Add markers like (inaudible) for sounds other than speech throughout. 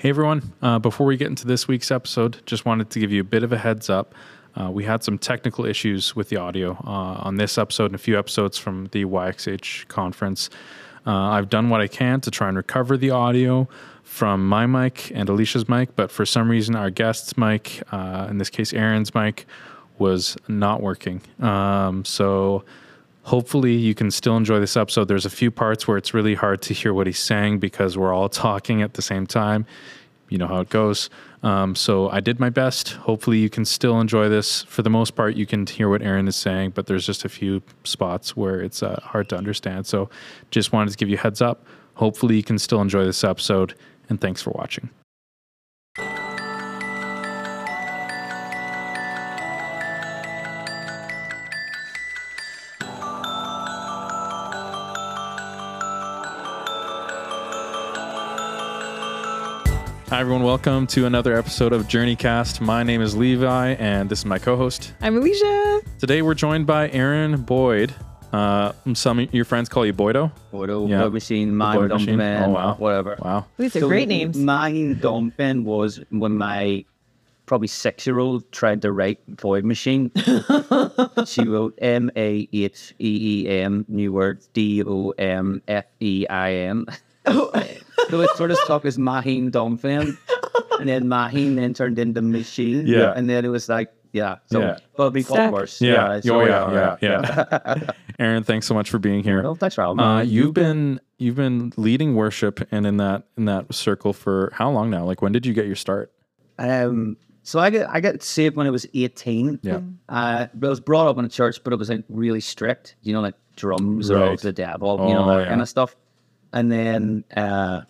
Hey everyone, uh, before we get into this week's episode, just wanted to give you a bit of a heads up. Uh, we had some technical issues with the audio uh, on this episode and a few episodes from the YXH conference. Uh, I've done what I can to try and recover the audio from my mic and Alicia's mic, but for some reason, our guest's mic, uh, in this case, Aaron's mic, was not working. Um, so hopefully you can still enjoy this episode. There's a few parts where it's really hard to hear what he's saying because we're all talking at the same time. You know how it goes. Um, so I did my best. Hopefully you can still enjoy this. For the most part, you can hear what Aaron is saying, but there's just a few spots where it's uh, hard to understand. So just wanted to give you heads up. Hopefully you can still enjoy this episode, and thanks for watching. Hi, everyone. Welcome to another episode of Journeycast. My name is Levi, and this is my co host. I'm Alicia. Today, we're joined by Aaron Boyd. Uh, some of your friends call you Boydo. Boydo, Yeah. Boyd Machine, Boyd Mind Dump Machine. Oh, wow. whatever. Wow. These are So great names. Mind Dumping was when my probably six year old tried to write Boyd Machine. (laughs) she wrote M A H E E M, new word D O M F E I N. Oh. So it sort of stuck as Maheen Dumping. And then Maheen then turned into Machine. Yeah. And then it was like, yeah. So, Yeah. but it got Stack. worse. Yeah. so oh, yeah. Yeah. Yeah. (laughs) Aaron, thanks so much for being here. Well, thanks for having me. Uh, you've been you've been leading worship and in that in that circle for how long now? Like when did you get your start? Um, so I got I got saved when I was eighteen. Yeah. Uh, I was brought up in a church, but it was like really strict. You know, like drums are Right. of the devil. you know Oh, that yeah. kind of stuff. And then uh,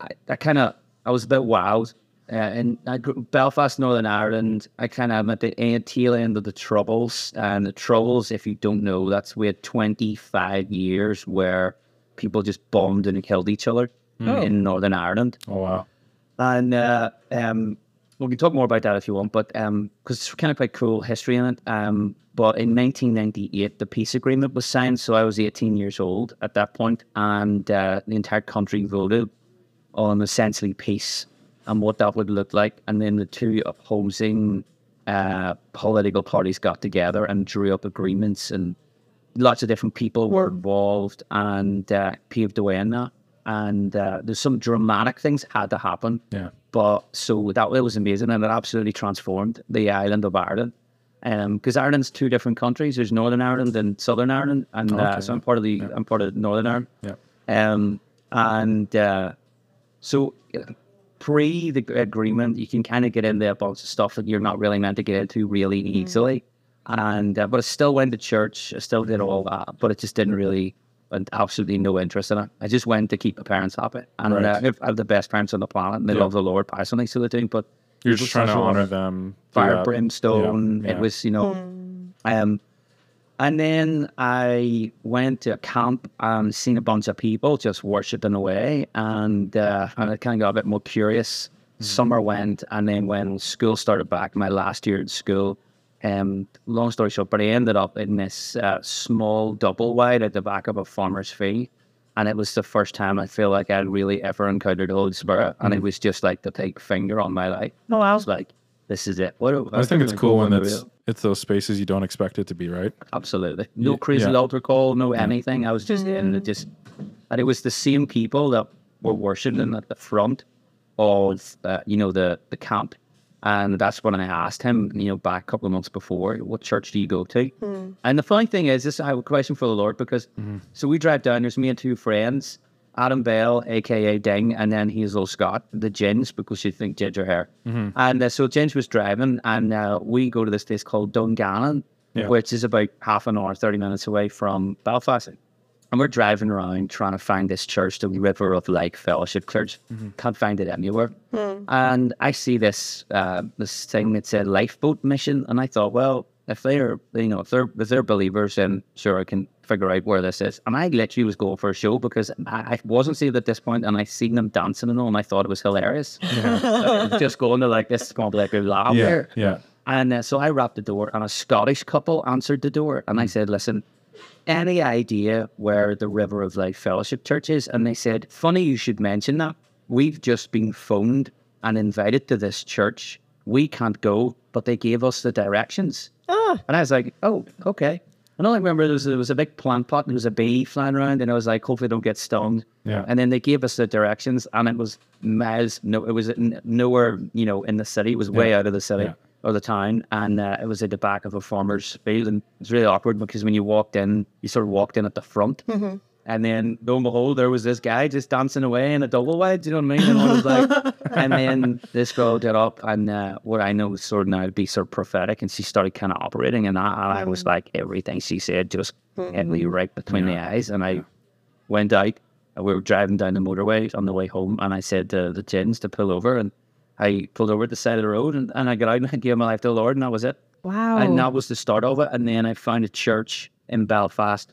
I, I kind of I was a bit wild. Uh, and I grew, Belfast, Northern Ireland. I kind of am at the end, tail end of the troubles. And the troubles, if you don't know, that's we had twenty five years where people just bombed and killed each other in Northern Ireland. Oh wow. And uh, um, we can talk more about that if you want, but because it's kind of quite cool history in it. Um, but in 1998, the peace agreement was signed, so I was 18 years old at that point, and uh, the entire country voted on essentially peace and what that would look like. And then the two opposing uh, political parties got together and drew up agreements, and lots of different people were involved and uh, paved the way in that. And uh, there's some dramatic things had to happen. Yeah. But so that it was amazing and it absolutely transformed the island of Ireland. Because Ireland's two different countries. There's Northern Ireland and Southern Ireland, and uh, so I'm part of the I'm part of Northern Ireland. Yeah. Um, and uh, so uh, pre the agreement, you can kind of get into a bunch of stuff that you're not really meant to get into really easily. And uh, but I still went to church. I still did all that, but it just didn't really. And absolutely no interest in it. I just went to keep my parents happy, and Right. uh, I have the best parents on the planet. And they Yeah. love the Lord personally, so they do. But You're it just was trying to such a lot honor them. through fire that. brimstone. Yeah, It was, you know, um, and then I went to a camp and seen a bunch of people just worshiping away, and uh, and I kind of got a bit more curious. Summer went, and then when school started back, my last year at school. Um, long story short, but I ended up in this uh, small double wide at the back of a farmer's field. And it was the first time I feel like I'd really ever encountered the Holy Spirit. And it was just like the big finger on my life. No, I was like, this is it. What I think it's cool when it's it's those spaces you don't expect it to be, right? Absolutely. No crazy yeah. altar call, no anything. I was just in it just and it was the same people that were worshiping at the front of uh, you know the the camp. And that's when I asked him, you know, back a couple of months before, what church do you go to? And the funny thing is, this I have a question for the Lord because so we drive down, there's me and two friends, Adam Bell, aka Ding, and then Hazel Scott, the Gins, because you think ginger hair. And uh, so Gins was driving, and uh, we go to this place called Dungannon, Yeah. which is about half an hour, 30 minutes away from Belfast. And we're driving around trying to find this church, the River of Light Fellowship Church. Can't find it anywhere. And I see this uh, this thing that said lifeboat mission, and I thought, well, if they're you know if they're if they're believers, then sure I can figure out where this is. And I literally was going for a show because I, I wasn't saved at this point, and I seen them dancing and all, and I thought it was hilarious. (laughs) Just going to like this is going to be like a laugh Yeah. here. Yeah. And uh, so I rapped the door, and a Scottish couple answered the door, and I said, "Listen, any idea where the River of Life Fellowship Church is?" And they said, "Funny you should mention that." we've just been phoned and invited to this church. We can't go, but they gave us the directions. Ah. And I was like, oh, okay. And all I remember there was, there was a big plant pot and there was a bee flying around, and I was like, hopefully, I don't get stung. Yeah. And then they gave us the directions, and it was miles. No, it was nowhere, you know, in the city. It was way out of the city Yeah. Or the town, and uh, it was at the back of a farmer's field, and it was really awkward because when you walked in, you sort of walked in at the front. And then lo and behold, there was this guy just dancing away in a double wide. Do you know what I mean? And I was like, (laughs) and then this girl got up, and uh, what I know was sort of now to be sort of prophetic, and she started kind of operating, and I, and I was like, everything she said just hit me right between the eyes, and I went out. and We were driving down the motorway on the way home, and I said to the gins to pull over, and I pulled over at the side of the road, and, and I got out and I gave my life to the Lord, and that was it. Wow. And that was the start of it. And then I found a church in Belfast.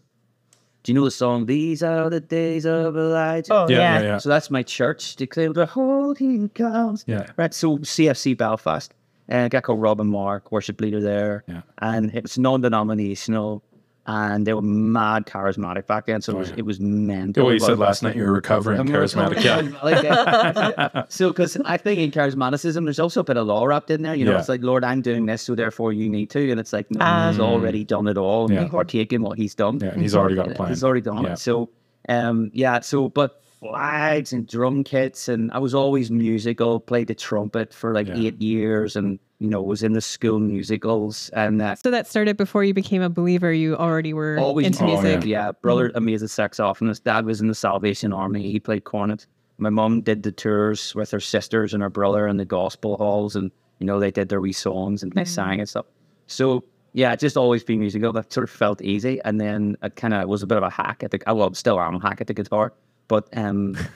Do you know the song, These Are the Days of Elijah? oh, Yeah, yeah. yeah, yeah. So that's my church. Declare the holy comes. Yeah. Right. So CFC Belfast. And a guy called Robin Mark, worship leader there. Yeah. And it was non denominational. And they were mad charismatic back then. So it was, yeah. it was mental. Oh, you said last night you were recovering charismatic. Yeah. (laughs) Uh, (laughs) so, because I think in charismaticism, there's also a bit of law wrapped in there. You know, Yeah. it's like, Lord, I'm doing this, so therefore you need to. And it's like, no, Um, he's already done it all. And Yeah. we partake in what he's done. Yeah, and he's already got a plan. He's already done Yeah. it. So, um, yeah, so, but flags and drum kits, and I was always musical, played the trumpet for like Yeah. eight years, and, you know, was in the school musicals. And uh, So that started before you became a believer. You already were always into Oh, music. yeah. yeah, brother, amazing saxophonist. Dad was in the Salvation Army. He played cornet. My mom did the tours with her sisters and her brother in the gospel halls, and you know they did their wee songs and they sang and stuff. So yeah, just always been musical. That sort of felt easy, and then I kind of was a bit of a hack at the. Well, still am a hack at the guitar, but um. (laughs)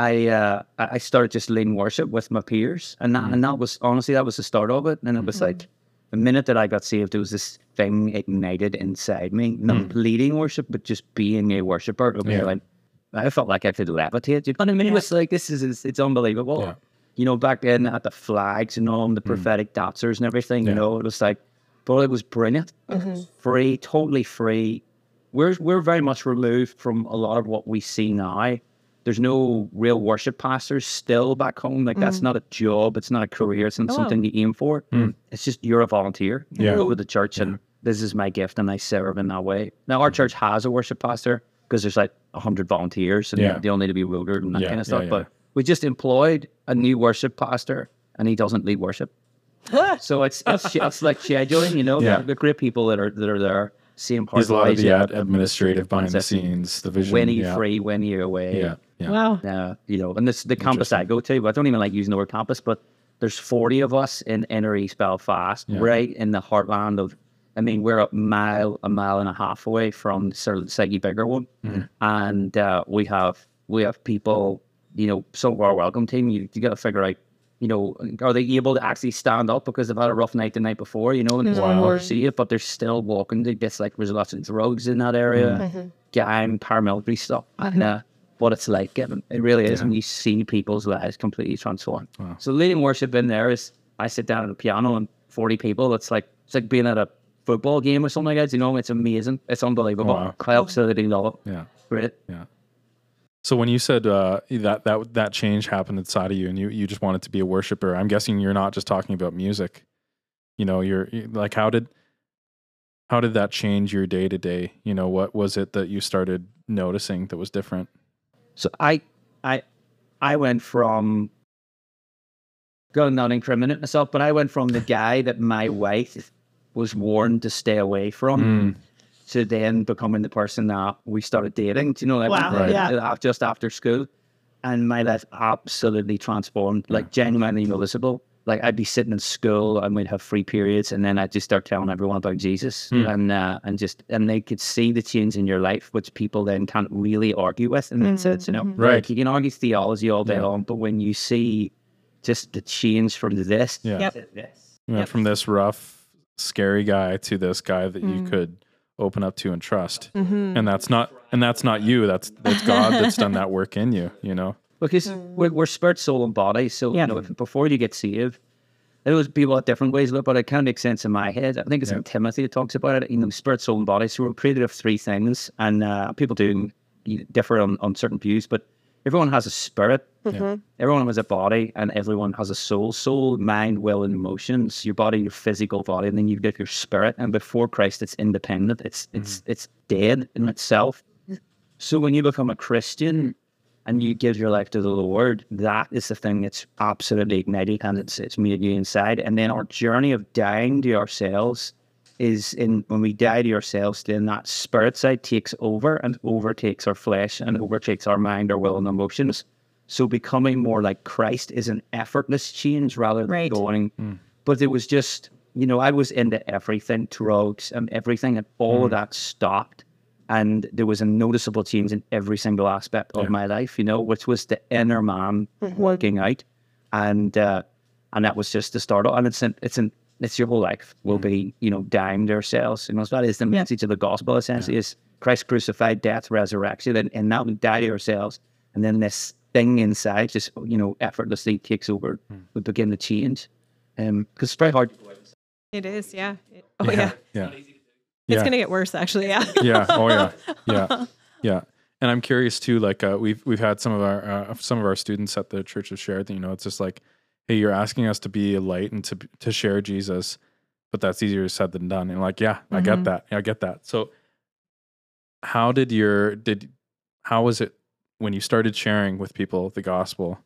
I uh, I I started just leading worship with my peers, and that, and mm. that was honestly that was the start of it. And it was mm-hmm. like the minute that I got saved, there was this thing ignited inside me, not mm. leading worship, but just being a worshiper. Was Yeah. like I felt like I could levitate. You know what I mean? It was like this is it's, it's unbelievable. Yeah. You know, back then at the flags and all, and the mm. prophetic dancers and everything. You know, it was like, but it was brilliant, mm-hmm. free, totally free. We're we're very much removed from a lot of what we see now. There's no real worship pastors still back home. Like that's mm. not a job. It's not a career. It's not Oh, something you aim for. Hmm. It's just you're a volunteer. You Yeah. go to the church and this is my gift and I serve in that way. Now our hmm. church has a worship pastor because there's like a hundred volunteers and Yeah. they all need to be wildered and that Yeah, kind of stuff. yeah. But we just employed a new worship pastor and he doesn't lead worship. so it's it's, it's like scheduling, you know. Yeah. The great people that are that are there. Same part He's a lot of the ad- administrative behind the scenes, the vision. When are you yeah. free? When are you away? Yeah. Yeah. Wow. Uh, you know, and this the campus I go to. I don't even like using the word campus, but there's 40 of us in inner East Belfast, Yeah. right in the heartland of. I mean, we're a mile, a mile and a half away from sort of the slightly bigger one, Mm-hmm. and uh, we have we have people. You know, some of our welcome team. You you got to figure out. You know, are they able to actually stand up because they've had a rough night the night before? You know, and mm-hmm. it's Wow. more see it, but they're still walking. They just like there's lots of drugs in that area, mm-hmm. Mm-hmm. gang, paramilitary stuff. And, uh, what it's like. It it really is when you see people's lives completely transformed. So leading worship in there is I sit down at a piano and forty people. It's like it's like being at a football game or something like that. You know, it's amazing. It's unbelievable. Wow. I absolutely love it. Yeah. Great. Yeah. So when you said uh, that that that change happened inside of you, and you you just wanted to be a worshiper, I'm guessing you're not just talking about music. You know, you're like, how did how did that change your day to day? You know, what was it that you started noticing that was different? So I I I went from gonna not incriminate myself, but I went from the guy that my wife was warned to stay away from Mm. To then becoming the person that we started dating. Do you know, like Wow, Right. yeah. uh, just after school, and my life absolutely transformed, like hmm. genuinely noticeable. Like I'd be sitting in school and we'd have free periods, and then I'd just start telling everyone about Jesus, hmm. and uh, and just and they could see the change in your life, which people then can't really argue with in that mm-hmm, sense, you know. Mm-hmm. Right. Like, you can argue theology all day Yeah. long, but when you see just the change from this Yeah. Yep. to this, You Yep. from this rough, scary guy to this guy that you mm. could open up to and trust. And that's not and that's not you. That's that's God that's done that work in you. You know. (laughs) because we're, we're spirit, soul, and body. So Yeah. you know, if, before you get saved, there was people at different ways, of it, but it kind of makes sense in my head. I think it's Yeah. in Timothy that talks about it. You know, spirit, soul, and body. So we're created of three things, and uh, people do you know, differ on, on certain views, but everyone has a spirit. Mm-hmm. Everyone has a body, and everyone has a soul. Soul, mind, will, and emotions. Your body, your physical body, and then you've got your spirit. And before Christ, it's independent. It's mm. it's it's dead in itself. So when you become a Christian and you give your life to the Lord, that is the thing that's absolutely ignited and it's it's made you inside. And then our journey of dying to ourselves is in when we die to ourselves, then that spirit side takes over and overtakes our flesh and overtakes our mind, our will, and emotions. So becoming more like Christ is an effortless change rather than Right. going. Hmm. But it was just, you know, I was into everything, drugs and um, everything, and all of hmm. that stopped. And there was a noticeable change in every single aspect of my life, you know, which was the inner man mm-hmm. working out. And uh, and that was just the start of and it's an, it's an it's your whole life will be, you know, dying to ourselves. You know, so that is the message of the gospel essentially is Christ crucified, death, resurrection, and, and now we die to ourselves. And then this thing inside just, you know, effortlessly takes over. We begin to change. Um, because it's very hard. It is, yeah. It- oh yeah. Yeah. It's Yeah. gonna get worse, actually. Yeah. (laughs) yeah. Oh yeah. Yeah. (laughs) Yeah. And I'm curious too. Like uh, we've we've had some of our uh, some of our students at the Church of Shared. That you know, it's just like, hey, you're asking us to be a light and to to share Jesus, but that's easier said than done. And like, yeah, I get Mhm. that. I get that. So, how did your did how was it when you started sharing with people the gospel?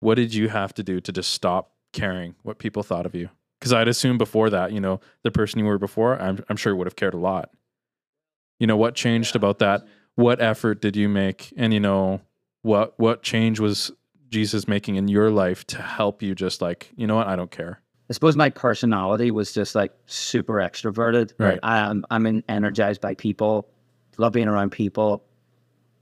What did you have to do to just stop caring what people thought of you? Because I'd assume before that, you know, the person you were before, I'm, I'm sure would have cared a lot. You know, what changed about that? What effort did you make? And you know, what what change was Jesus making in your life to help you just like, you know what, I don't care. I suppose my personality was just like super extroverted. Right. I am I'm in, energized by people, love being around people.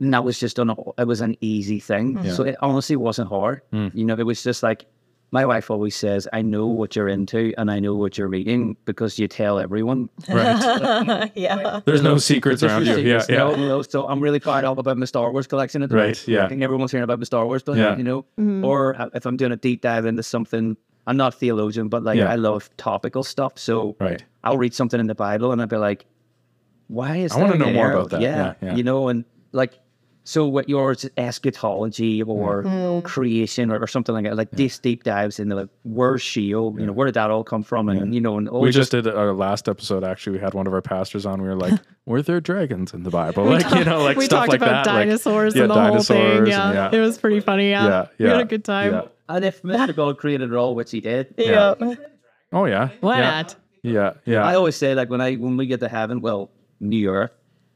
And that was just an it was an easy thing. Yeah. So it honestly wasn't hard. Mm. You know, it was just like my wife always says, I know what you're into and I know what you're reading because you tell everyone. (laughs) Right. (laughs) yeah. There's no secrets There's around no you. Yeah, secrets, no, yeah. no. So I'm really fired up about my Star Wars collection at the Right, moment. yeah. I think everyone's hearing about my Star Wars, but Yeah. you know, Mhm. or if I'm doing a deep dive into something, I'm not a theologian, but like Yeah. I love topical stuff. So Right. I'll read something in the Bible and I'll be like, why is I wanna that know more about that. Yeah, yeah. You know, and like, so what yours is eschatology or Mm. creation or, or something like that, like these deep dives into like, where's Sheol? You know, where did that all come from? And, you know, and all We this- just did our last episode. Actually, we had one of our pastors on. We were like, (laughs) "Were there dragons in the Bible?" (laughs) Like you know, like we stuff talked like about that. like- dinosaurs yeah, and the whole thing. dinosaurs Yeah. yeah. It was pretty funny. Yeah. yeah, We had a good time. Yeah. and if Mr. God created it all, which he did, Yeah. (laughs) Oh yeah. Why yeah. not? Yeah. Yeah. I always say like when I when we get to heaven, well, New Earth,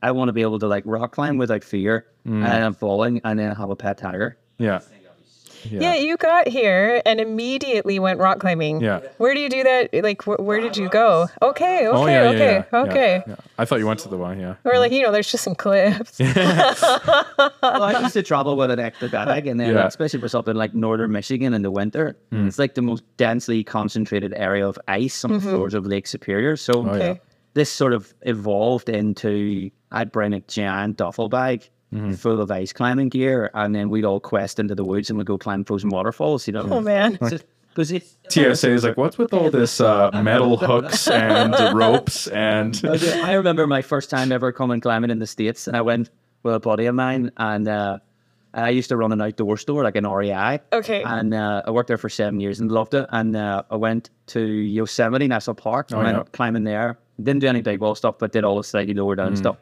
I want to be able to like rock climb without fear, Mm. and I'm falling, and then have a pet tiger. yeah. Yeah. you got here and immediately went rock climbing. Yeah. Where do you do that? Like, wh- where did you go? Okay, okay, oh yeah. okay, yeah, yeah, okay. Yeah, yeah. I thought you went to the one. Yeah. Or like, you know, there's just some cliffs. (laughs) well, I used to travel with an extra bag, and then Yeah. especially for something like northern Michigan in the winter, Mm. it's like the most densely concentrated area of ice on the floors of Lake Superior. So Oh, yeah. Okay. This sort of evolved into I'd bring a giant duffel bag. Mm-hmm. Full of ice climbing gear, and then we'd all quest into the woods and we'd go climb frozen waterfalls. You know, Oh man. because TSA is like, what's with all this uh, metal hooks and ropes and (laughs) I remember my first time ever coming climbing in the States, and I went with a buddy of mine, and uh, I used to run an outdoor store, like an REI. Okay. And uh, I worked there for seven years and loved it. And uh, I went to Yosemite National Park, and Oh, went yeah. climbing there. Didn't do any big wall stuff, but did all the slightly lower Mm. down stuff.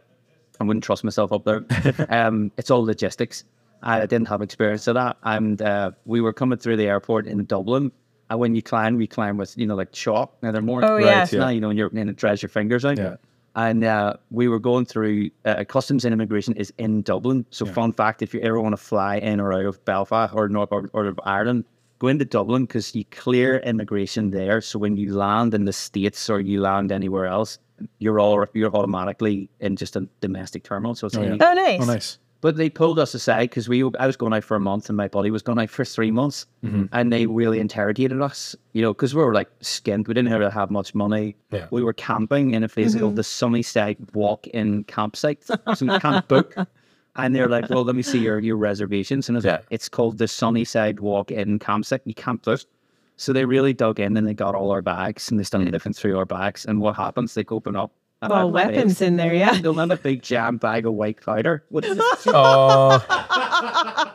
I wouldn't trust myself up there. (laughs) um, it's all logistics. I didn't have experience of that. And uh, we were coming through the airport in Dublin. And when you climb, we climb with, you know, like chalk. Now they're more Oh, yeah. now, you know, and you're and it dries your fingers out. Yeah. And uh, we were going through uh, customs and immigration is in Dublin. So, fun fact: if you ever want to fly in or out of Belfast or North or, or of Ireland, go into Dublin because you clear mm. immigration there. So when you land in the states or you land anywhere else, you're all you're automatically in just a domestic terminal. So it's oh, yeah. Oh, nice. oh nice. But they pulled us aside because we I was going out for a month and my buddy was going out for three months, mm-hmm. and they really interrogated us. You know, because we were like skint. We didn't really have much money. Yeah. We were camping in a place called mm-hmm. the Sunnyside Walk-in Campsite, so we can't book. (laughs) And they're like, "Well, let me see your your reservations." And I was like, Yeah. "It's called the Sunnyside Walk-in Campsite. You can't book." So they really dug in and they got all our bags and they started looking through our bags. And what happens? They open up Well, weapons in there, yeah. They'll have a big jam bag of white powder. What is this? (laughs) Oh, (laughs)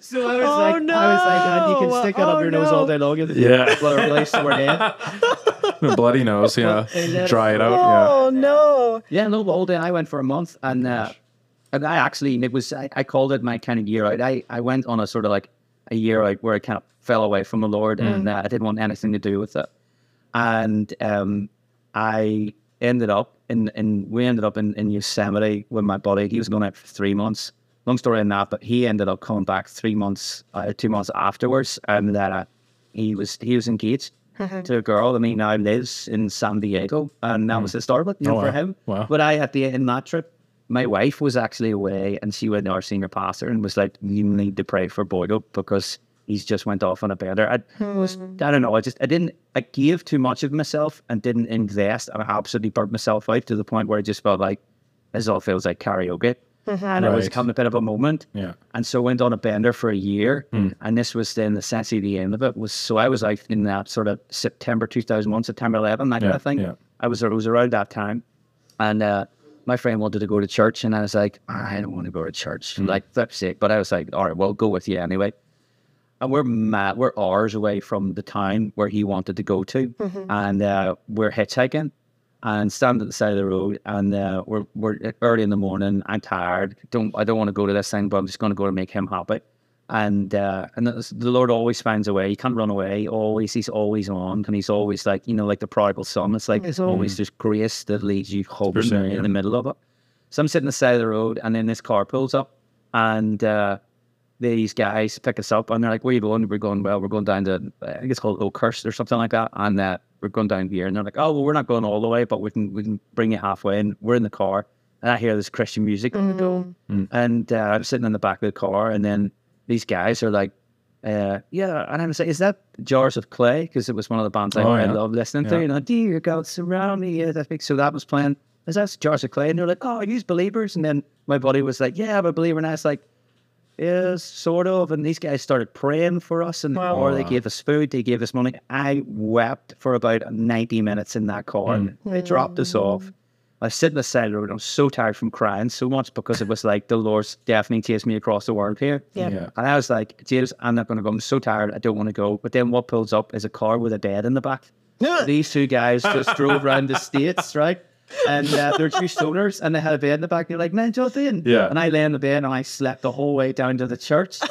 So I was Oh, like, I was like, "God, you can stick it Oh, up your nose all day long. and Yeah. blow a really sore head. (laughs) bloody nose. Yeah, dry it out. Oh no. Yeah, no, all day. I went for a month, and uh, and I actually it was I, I called it my kind of year out. I I went on a sort of like a year out where I kind of fell away from the Lord, and uh, I didn't want anything to do with it. And um, I ended up in, in we ended up in, in Yosemite with my buddy. He was going out for three months. Long story in that, but he ended up coming back three months, uh, two months afterwards, and that uh, he was he was engaged to a girl, and he now lives in San Diego, and that was the start of it you know, Oh, for wow. him. Wow. But I at the in that trip, my wife was actually away, and she went to our senior pastor and was like, "You need to pray for Boyle because he's just went off on a bender." I was, I don't know, I just I didn't I gave too much of myself and didn't invest, and I absolutely burnt myself out to the point where I just felt like this all feels like karaoke. And it was Right. coming a bit of a moment. Yeah. And so went on a bender for a year. Hmm. And this was then the essentially the end of it. Was so I was out in that sort of September 2001, September 11, that kind of thing. yeah. I was it was around that time. And uh, my friend wanted to go to church. And I was like, I don't want to go to church. Hmm. Like, that's sick. But I was like, all right, well, go with you anyway. And we're mad, we're hours away from the town where he wanted to go to. And uh, we're hitchhiking and stand at the side of the road and uh, we're, we're early in the morning. I'm tired. Don't I don't want to go to this thing, but I'm just going to go to make him happy. And uh, and the Lord always finds a way. He can't run away. Always, he's always on, and he's always like you know, like the prodigal son. It's like it's always just grace that leads you home in, yeah. the middle of it. So I'm sitting on the side of the road, and then this car pulls up, and uh, these guys pick us up, and they're like, "Where you going?" We're going. Well, we're going down to I think it's called Oakhurst or something like that, and uh, we're going down here. And they're like, "Oh, well, we're not going all the way, but we can we can bring you halfway." And we're in the car, and I hear this Christian music, and uh, I'm sitting in the back of the car, and then these guys are like. Uh, yeah, and I'm saying, is that Jars of Clay? Because it was one of the bands I, Oh, I yeah. love listening to. Yeah. You know, dear God, surround me. Yeah, I think so. That was playing. Is that Jars of Clay? And they're like, oh, are you believers? And then my buddy was like, yeah, I'm a believer. And I was like, Yes, sort of. And these guys started praying for us, and Wow. or they gave us food, they gave us money. I wept for about ninety minutes in that car. and They dropped us off. I was sitting beside the road. I was so tired from crying so much because it was like the Lord's definitely chased me across the world here. Yeah. Yeah. And I was like, James, I'm not going to go. I'm so tired. I don't want to go. But then what pulls up is a car with a bed in the back. (laughs) These two guys just drove around the states, right? And uh, they're two (laughs) stoners, and they had a bed in the back. They're like, "Man, jump in." Yeah. And I lay in the bed, and I slept the whole way down to the church. (laughs)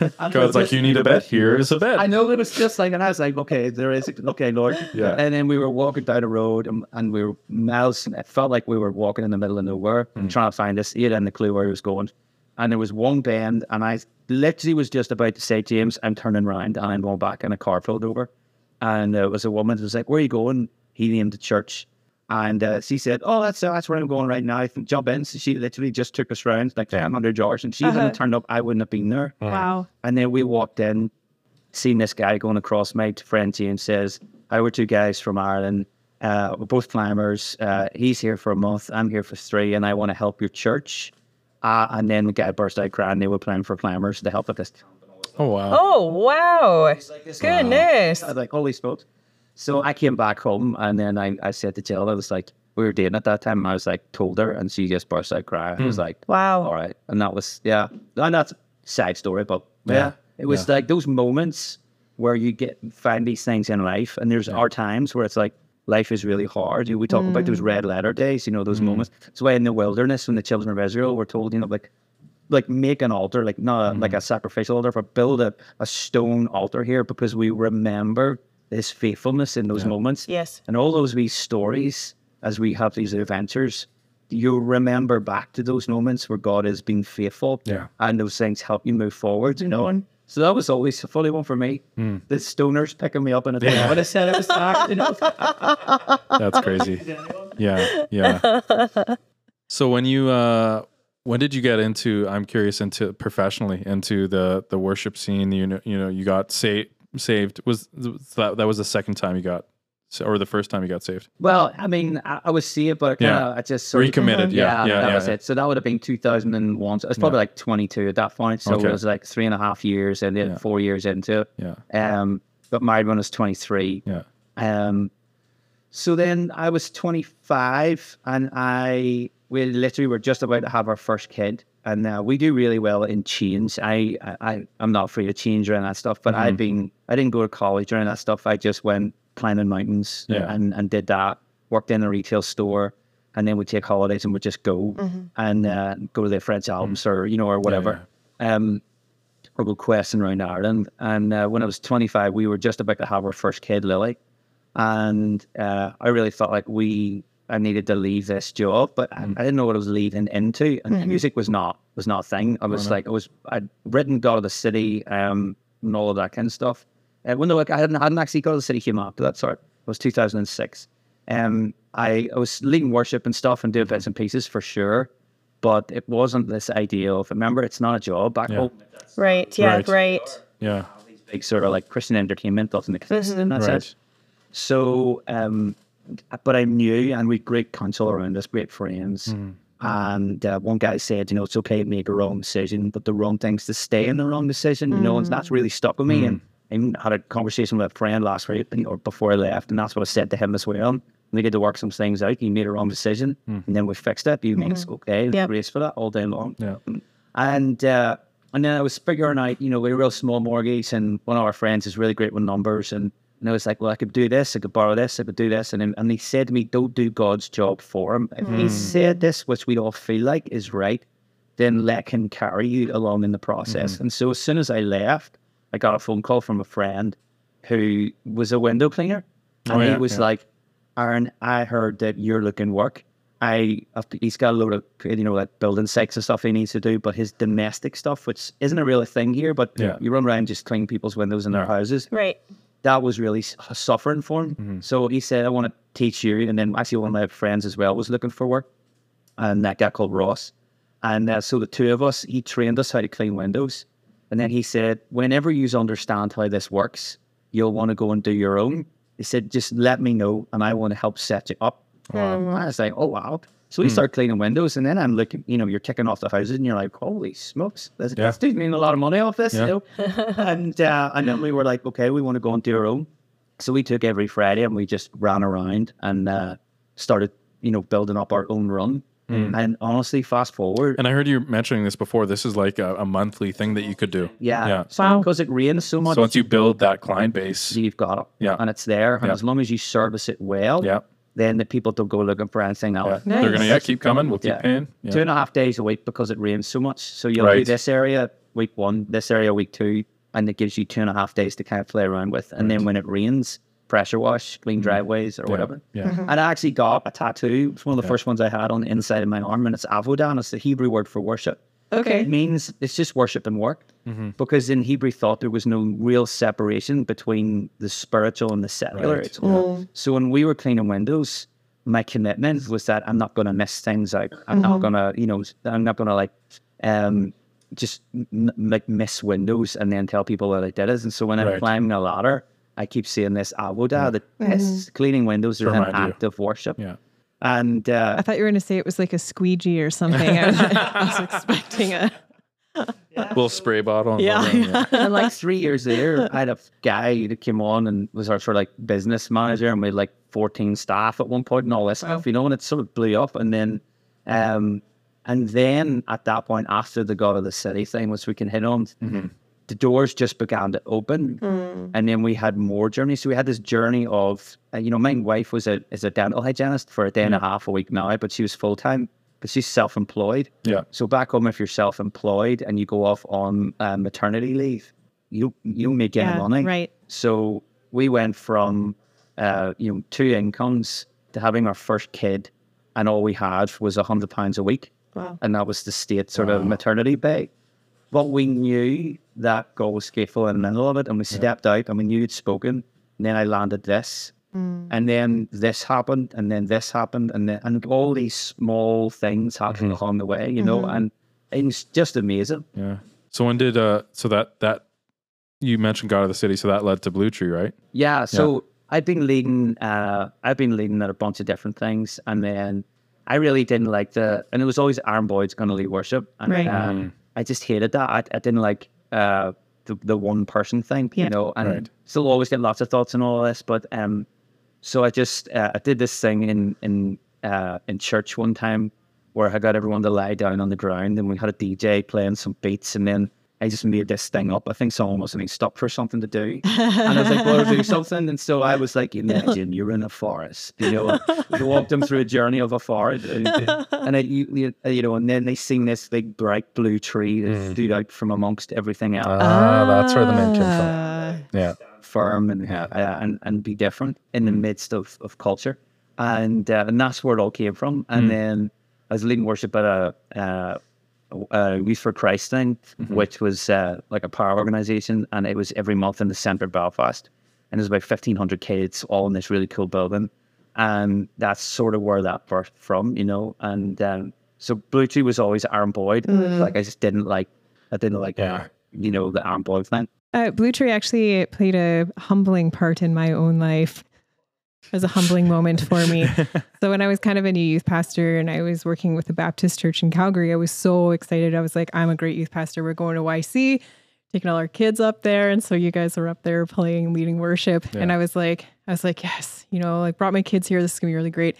Uh, God's like, you need a bed. Here is a bed. I know it was just like, and I was like, okay, there is, okay, Lord. Yeah. And then we were walking down the road, and, and we were miles. It felt like we were walking in the middle of nowhere, trying to find this. He had any clue where he was going. And there was one bend, and I literally was just about to say, James, I'm turning around, and I'm going back, and a car pulled over. And uh, it was a woman who was like, Where are you going? He named the church. And uh, she said, Oh, that's that's where I'm going right now. I can jump in. So she literally just took us around like 100 yards. And she Uh-huh. hadn't turned up, I wouldn't have been there. Wow. And then we walked in, seen this guy going across. My friend James says, "I were two guys from Ireland. Uh, we're both climbers. Uh, he's here for a month. I'm here for three, and I want to help your church." Uh, and then the guy burst out crying. They were planning for climbers to help with this. oh wow. Oh wow. Goodness. I was like, "Holy smokes!" So I came back home, and then I, I said to Jill, I was like, we were dating at that time. And I was like, told her, and she just burst out crying. I was hmm. like, Wow. all right. And that was, yeah. And that's a side story, but yeah, Yeah. it was like those moments where you get find these things in life. And there's our times where it's like, life is really hard. We talk about those mm. red letter days, you know, those hmm. moments. That's why in the wilderness, when the children of Israel were told, you know, like, like make an altar, like not a, like hmm. a sacrificial altar, but build a, a stone altar here because we remember this faithfulness in those moments. Yes. And all those wee stories as we have these adventures, you remember back to those moments where God has been faithful. Yeah. And those things help you move forward, you know. And so that was always a funny one for me. The stoners picking me up in a yeah. when I said it was back, you know. (laughs) That's crazy. Yeah, yeah. So when you uh when did you get into I'm curious into professionally into the the worship scene, you know, you know, you got saved saved was that that was the second time you got or the first time you got saved? Well, I mean, I, I was it, but Yeah. I just sort of- Recommitted, yeah, yeah, that yeah, was yeah. it. So that would have been 2001. So I was probably Yeah. like 22 at that point. So Okay. it was like three and a half years and then Yeah. four years into it. Yeah. Um, but married when I was 23. Yeah. Um, so then I was 25 and I, we literally were just about to have our first kid. And uh, we do really well in change. I, I, I'm not afraid of change or any of that stuff, but I've been, I didn't go to college or any of that stuff. I just went climbing mountains Yeah. and, and did that, worked in a retail store. And then we'd take holidays and we'd just go and uh, go to the French Alps or, you know, or whatever. Um, or go questing around Ireland. And uh, when I was 25, we were just about to have our first kid, Lily. And uh, I really felt like we, I needed to leave this job, but I, I didn't know what I was leaving into. And music was not, was not a thing. I was like, I was, I'd written God of This City um, and all of that kind of stuff. Uh, when like I hadn't, I hadn't actually God of This City came after that, sorry. It was 2006. Um, I, I was leading worship and stuff and doing bits and pieces for sure. But it wasn't this idea of, remember, it's not a job back Yeah. home Right. Yeah. Right. Right. Yeah. big sort of like Christian entertainment doesn't exist in that Right. sense. So, um, but I knew, and we had great counsel around us, great friends. Hmm. And uh, one guy said, you know, it's okay to make a wrong decision, but the wrong thing's to stay in the wrong decision, you know, and that's hmm. really stuck with me. And hmm. I had a conversation with a friend last week or before I left, and that's what I said to him as well. We get to work some things out. He made a wrong decision, and then we fixed it. You made it's mm-hmm. okay? Yep. Grace for that all day long. Yeah. And uh, and then I was figuring out, you know, we had a real small mortgage, and one of our friends is really great with numbers, and, and I was like, well, I could do this, I could borrow this, I could do this, and and he said to me, don't do God's job for him. If he hmm. said this, which we all feel like is right, then let him carry you along in the process. Mm-hmm. And so as soon as I left, I got a phone call from a friend who was a window cleaner, oh, and Oh, yeah, he was yeah. like, Aaron, I heard that you're looking work. I have to, he's got a load of you know like building sites and stuff he needs to do, but his domestic stuff, which isn't a real thing here, but Yeah. you run around just cleaning people's windows in their houses. Right. That was really suffering for him. Mm-hmm. So he said, "I want to teach you." And then actually, one of my friends as well was looking for work, and that guy called Ross. And uh, so the two of us, he trained us how to clean windows. And then he said, whenever you understand how this works, you'll want to go and do your own. He said, just let me know and I want to help set you up. I was like, oh, wow. So we start cleaning windows and then I'm looking, you know, you're ticking off the houses and you're like, holy smokes, this, Yeah. this dude's making a lot of money off this. Yeah. You know? (laughs) and, uh, and then we were like, okay, we want to go and do our own. So we took every Friday and we just ran around and uh, started, you know, building up our own run. And honestly, fast forward, And I heard you mentioning this before. This is like a, a monthly thing that you could do. yeah, Yeah. So Wow. because it rains so much, So once you build that client base, you've got it, Yeah. and it's there. And Yeah. as long as you service it well, yeah, then the people don't go looking for anything oh, yeah. else. they're gonna yeah keep coming. We'll keep Yeah. paying. Yeah. Two and a half days a week because it rains so much. So you'll do this area week one, this area week two, and it gives you two and a half days to kind of play around with. And then when it rains, pressure wash, clean mm-hmm. driveways or whatever. Yeah. Mm-hmm. And I actually got a tattoo. It's one of the first ones I had on the inside of my arm, and it's avodah. It's the Hebrew word for worship. Okay. It means it's just worship and work. Because in Hebrew thought there was no real separation between the spiritual and the secular. Right, It's all- So when we were cleaning windows, my commitment was that I'm not going to miss things out. I'm not mm-hmm. going to, you know, I'm not going to like, um, just n- like miss windows and then tell people that I did it. And so when I'm climbing a ladder, I keep saying this avodah that yes, mm-hmm. cleaning windows is an remind you. act of worship. Yeah. And uh, I thought you were going to say it was like a squeegee or something. I was, I was (laughs) expecting a. Little spray bottle. and Yeah. all that, and like three years later, (laughs) I had a guy that came on and was our sort of like business manager, and we had like 14 staff at one point and all this stuff, you know, and it sort of blew up. And then, um, and then at that point, after the God of This City thing, which we can hit on, the doors just began to open, and then we had more journeys. So we had this journey of, uh, you know, my wife was a is a dental hygienist for a day and a half a week now, but she was full time, but she's self employed. Yeah. So back home, if you're self-employed and you go off on uh, maternity leave, you you don't make any Yeah, money. right. So we went from uh, you know two incomes to having our first kid, and all we had was a hundred pounds a week, Wow. and that was the state sort of maternity pay. But we knew that God was faithful in the middle of it, and we stepped out, and we knew He'd spoken. And then I landed this, and then this happened, and then this happened, and then and all these small things happened along the way, you know, and it was just amazing. Yeah. So when did uh so that that you mentioned God of This City, so that led to Blue Tree, right? Yeah, so I've been leading. Uh, I've been leading at a bunch of different things, and then I really didn't like the. And it was always Aaron Boyd's going to lead worship, and Right. um, I just hated that. I, I didn't like uh, the the one person thing, you know. And Right. still always get lots of thoughts and all of this, but um, so I just uh, I did this thing in in uh, in church one time where I got everyone to lie down on the ground and we had a DJ playing some beats and then I just made this thing up. I think someone was being stopped for something to do. (laughs) And I was like, well, do something. And so I was like, imagine you're in a forest. You know, (laughs) you walked them through a journey of a forest. And, (laughs) and I, you, you- you know, and then they seen this big bright blue tree that stood out from amongst everything else. Ah, that's where the mention from. Uh, Yeah. firm and uh, and and be different in the midst of, of culture, and uh, and that's where it all came from. And then I was leading worship at a, uh, a Youth for Christ thing, which was uh, like a power organization, and it was every month in the centre of Belfast, and there's about fifteen hundred kids all in this really cool building, and that's sort of where that birthed from, you know. And um, so Blue Tree was always Aaron Boyd. Like I just didn't like, I didn't like, Yeah. you know, the Aaron Boyd thing. Uh, Blue Tree actually played a humbling part in my own life. It was a humbling moment for me. (laughs) So when I was kind of a new youth pastor and I was working with the Baptist church in Calgary, I was so excited. I was like, I'm a great youth pastor. We're going to YC, taking all our kids up there. And so you guys are up there playing, leading worship. And I was like, I was like, yes, you know, like brought my kids here. This is gonna be really great.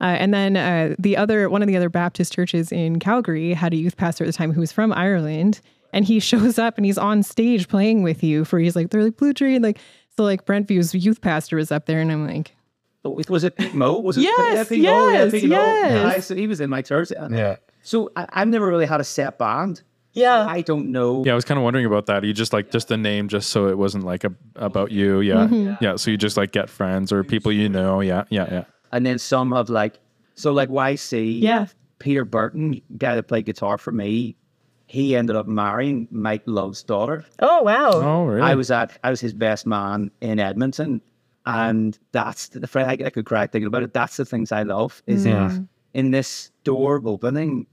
Uh, and then uh, the other one of the other Baptist churches in Calgary had a youth pastor at the time who was from Ireland, and he (laughs) shows up and he's on stage playing with you. For he's like they're like Blue Tree, and like so like Brentview's youth pastor was up there, and I'm like, Was it Pete Mo? Was it Yes, yeah, Pete Mo? Yeah, yes, Pete Mo. yes. Aye, so he was in my church. Yeah. So I, I've never really had a set band. Yeah. I don't know. Yeah, I was kind of wondering about that. You just like just the name, just so it wasn't like a, about you. Mm-hmm. Yeah, yeah. So you just like get friends or people you know. Yeah, yeah, yeah. And then some of like, so like YC. Yeah. Peter Burton, guy that played guitar for me, he ended up marrying Mike Love's daughter. Oh wow. Oh, really? I was at, I was his best man in Edmonton. Uh-huh. And that's the friend I, I could cry thinking about it. That's the things I love is mm. in, in this door opening,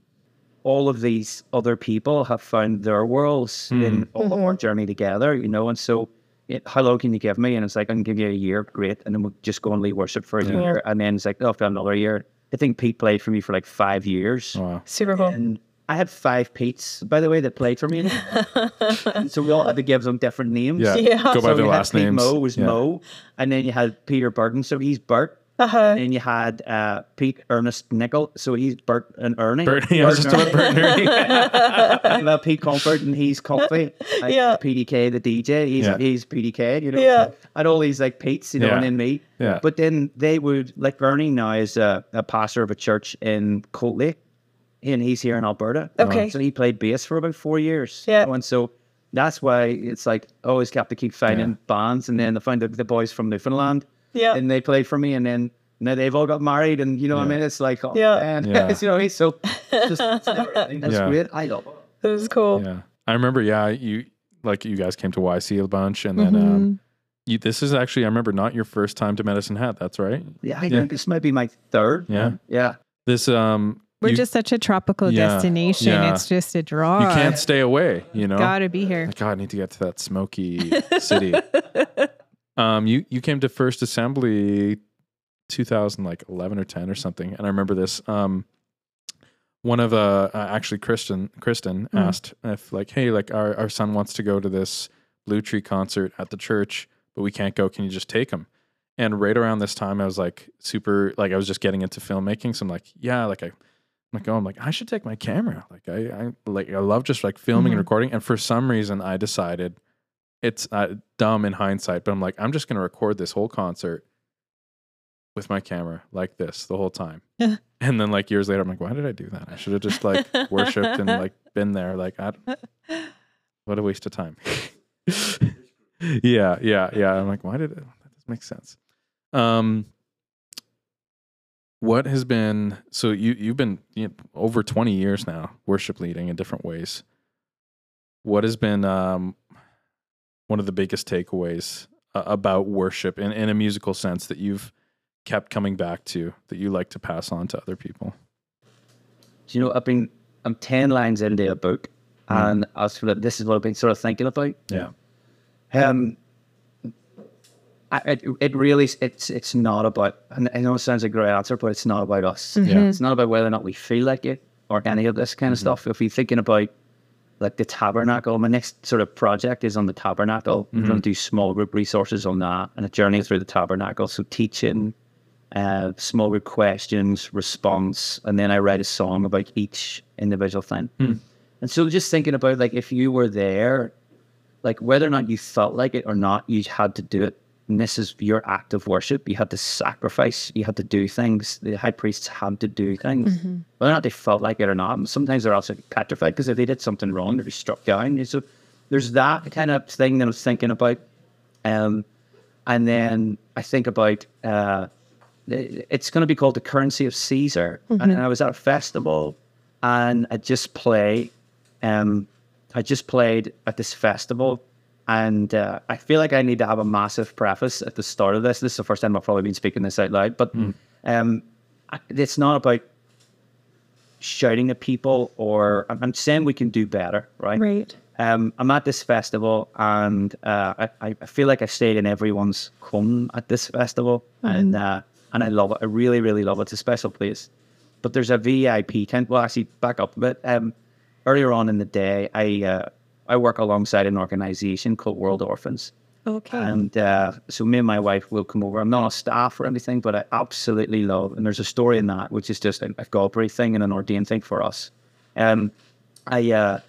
all of these other people have found their worlds mm. in all of our mm-hmm. journey together, you know. And so, it, how long can you give me? And it's like, I can give you a year, great. And then we'll just go and lead worship for a year. And then it's like, oh, I've got another year. I think Pete played for me for like five years. Wow. Super cool. And I had five Pete's, by the way, that played for me. (laughs) So we all had to give them different names. Yeah. Yeah. Go by So their you last Pete names. Mo was yeah. Mo, and then you had Peter Burton, so he's Bert. Uh-huh. And then you had uh, Pete Ernest Nickel, so he's Bert and Ernie. Bert, yeah, I was just about Bert and Ernie. (laughs) (laughs) and well, Pete Comfort, and he's Comfy. Like, Yeah. PDK, the DJ, he's Yeah. he's PDK, you know. Yeah. And all these like Pete's, you know, Yeah. and then me. Yeah. But then they would like Ernie now is a, a pastor of a church in Cold Lake, and he's here in Alberta. Okay. So he played bass for about four years. Yeah. And so that's why it's like I always have to keep finding Yeah. bands, and then I found the, the boys from Newfoundland, Yeah. and they played for me, and then now they've all got married, and you know what I mean. It's like oh, Yeah. man. Yeah. it's, (laughs) you know, he's so (laughs) just, it's never that's Yeah. great. I love it. That was cool. Yeah, I remember. Yeah, you like you guys came to YC a bunch, and then um, you. This is actually I remember not your first time to Medicine Hat. That's right. Yeah, I think this might be my third. Yeah. yeah. This um, we're you, just such a tropical Yeah, destination. yeah. It's just a draw. you can't stay away. You know, Gotta be here. Like, God, I need to get to that smoky city. (laughs) um, you you came to First Assembly, two thousand like eleven or ten or something, and I remember this. Um, one of uh, uh actually Kristen Kristen Hmm. asked if like, hey, like our our son wants to go to this Blue Tree concert at the church, but we can't go. Can you just take him? And right around this time, I was like super like I was just getting into filmmaking, so I'm like, yeah, like I. I'm like, oh, I'm like, I should take my camera. Like, I, I like, I love just like filming and Mhm. recording. And for some reason, I decided it's uh, dumb in hindsight, but I'm like, I'm just going to record this whole concert with my camera like this the whole time. (laughs) Yeah. and then like years later, I'm like, why did I do that? I should have just like worshipped and like (laughs) been there. Like, I, (laughs) what a waste of time. yeah, yeah, yeah. I'm like, why did it? That doesn't make sense. Um, what has been so you you've been you know, over 20 years now worship leading in different ways. What has been um one of the biggest takeaways uh, about worship in, in a musical sense that you've kept coming back to that you like to pass on to other people? Do you know, I've been, I'm 10 lines into a book, and I was sort of, this is what I've been sort of thinking about. yeah. Um, I, it, it really, it's it's not about, and I know it sounds like a great answer, but it's not about us. Mm-hmm. Yeah. It's not about whether or not we feel like it or any of this kind of mm-hmm. stuff. If you're thinking about like the tabernacle. My next sort of project is on the tabernacle. I'm going to mm-hmm. do small group resources on that and a journey through the tabernacle. So teaching, uh, small group questions, response, and then I write a song about each individual thing. Hmm. And so just thinking about like if you were there, like whether or not you felt like it or not, you had to do it. And this is your act of worship. You had to sacrifice. You had to do things. The high priests had to do things, whether or not they felt like it or not. And sometimes they're also petrified because if they did something wrong, they'd be struck down. So there's that kind of thing that I was thinking about. Um, and then I think about uh, it's going to be called the currency of Caesar. And I was at a festival, and I just play. Um, I just played at this festival, and uh, I feel like I need to have a massive preface at the start of this. This is the first time I've probably been speaking this out loud, but um, it's not about shouting at people, or I'm, I'm saying we can do better, right? Right. Um, I'm at this festival, and uh, I, I feel like I stayed in everyone's home at this festival, and uh, and I love it. I really, really love it. It's a special place. But there's a VIP tent. Well, actually, back up a bit. Um, earlier on in the day, I uh, I work alongside an organisation called World Orphans, Okay. and uh, so me and my wife will come over. I'm not on staff or anything, but I absolutely love. And there's a story in that, which is just a, a Galbraith thing and an ordained thing for us. Um, I uh,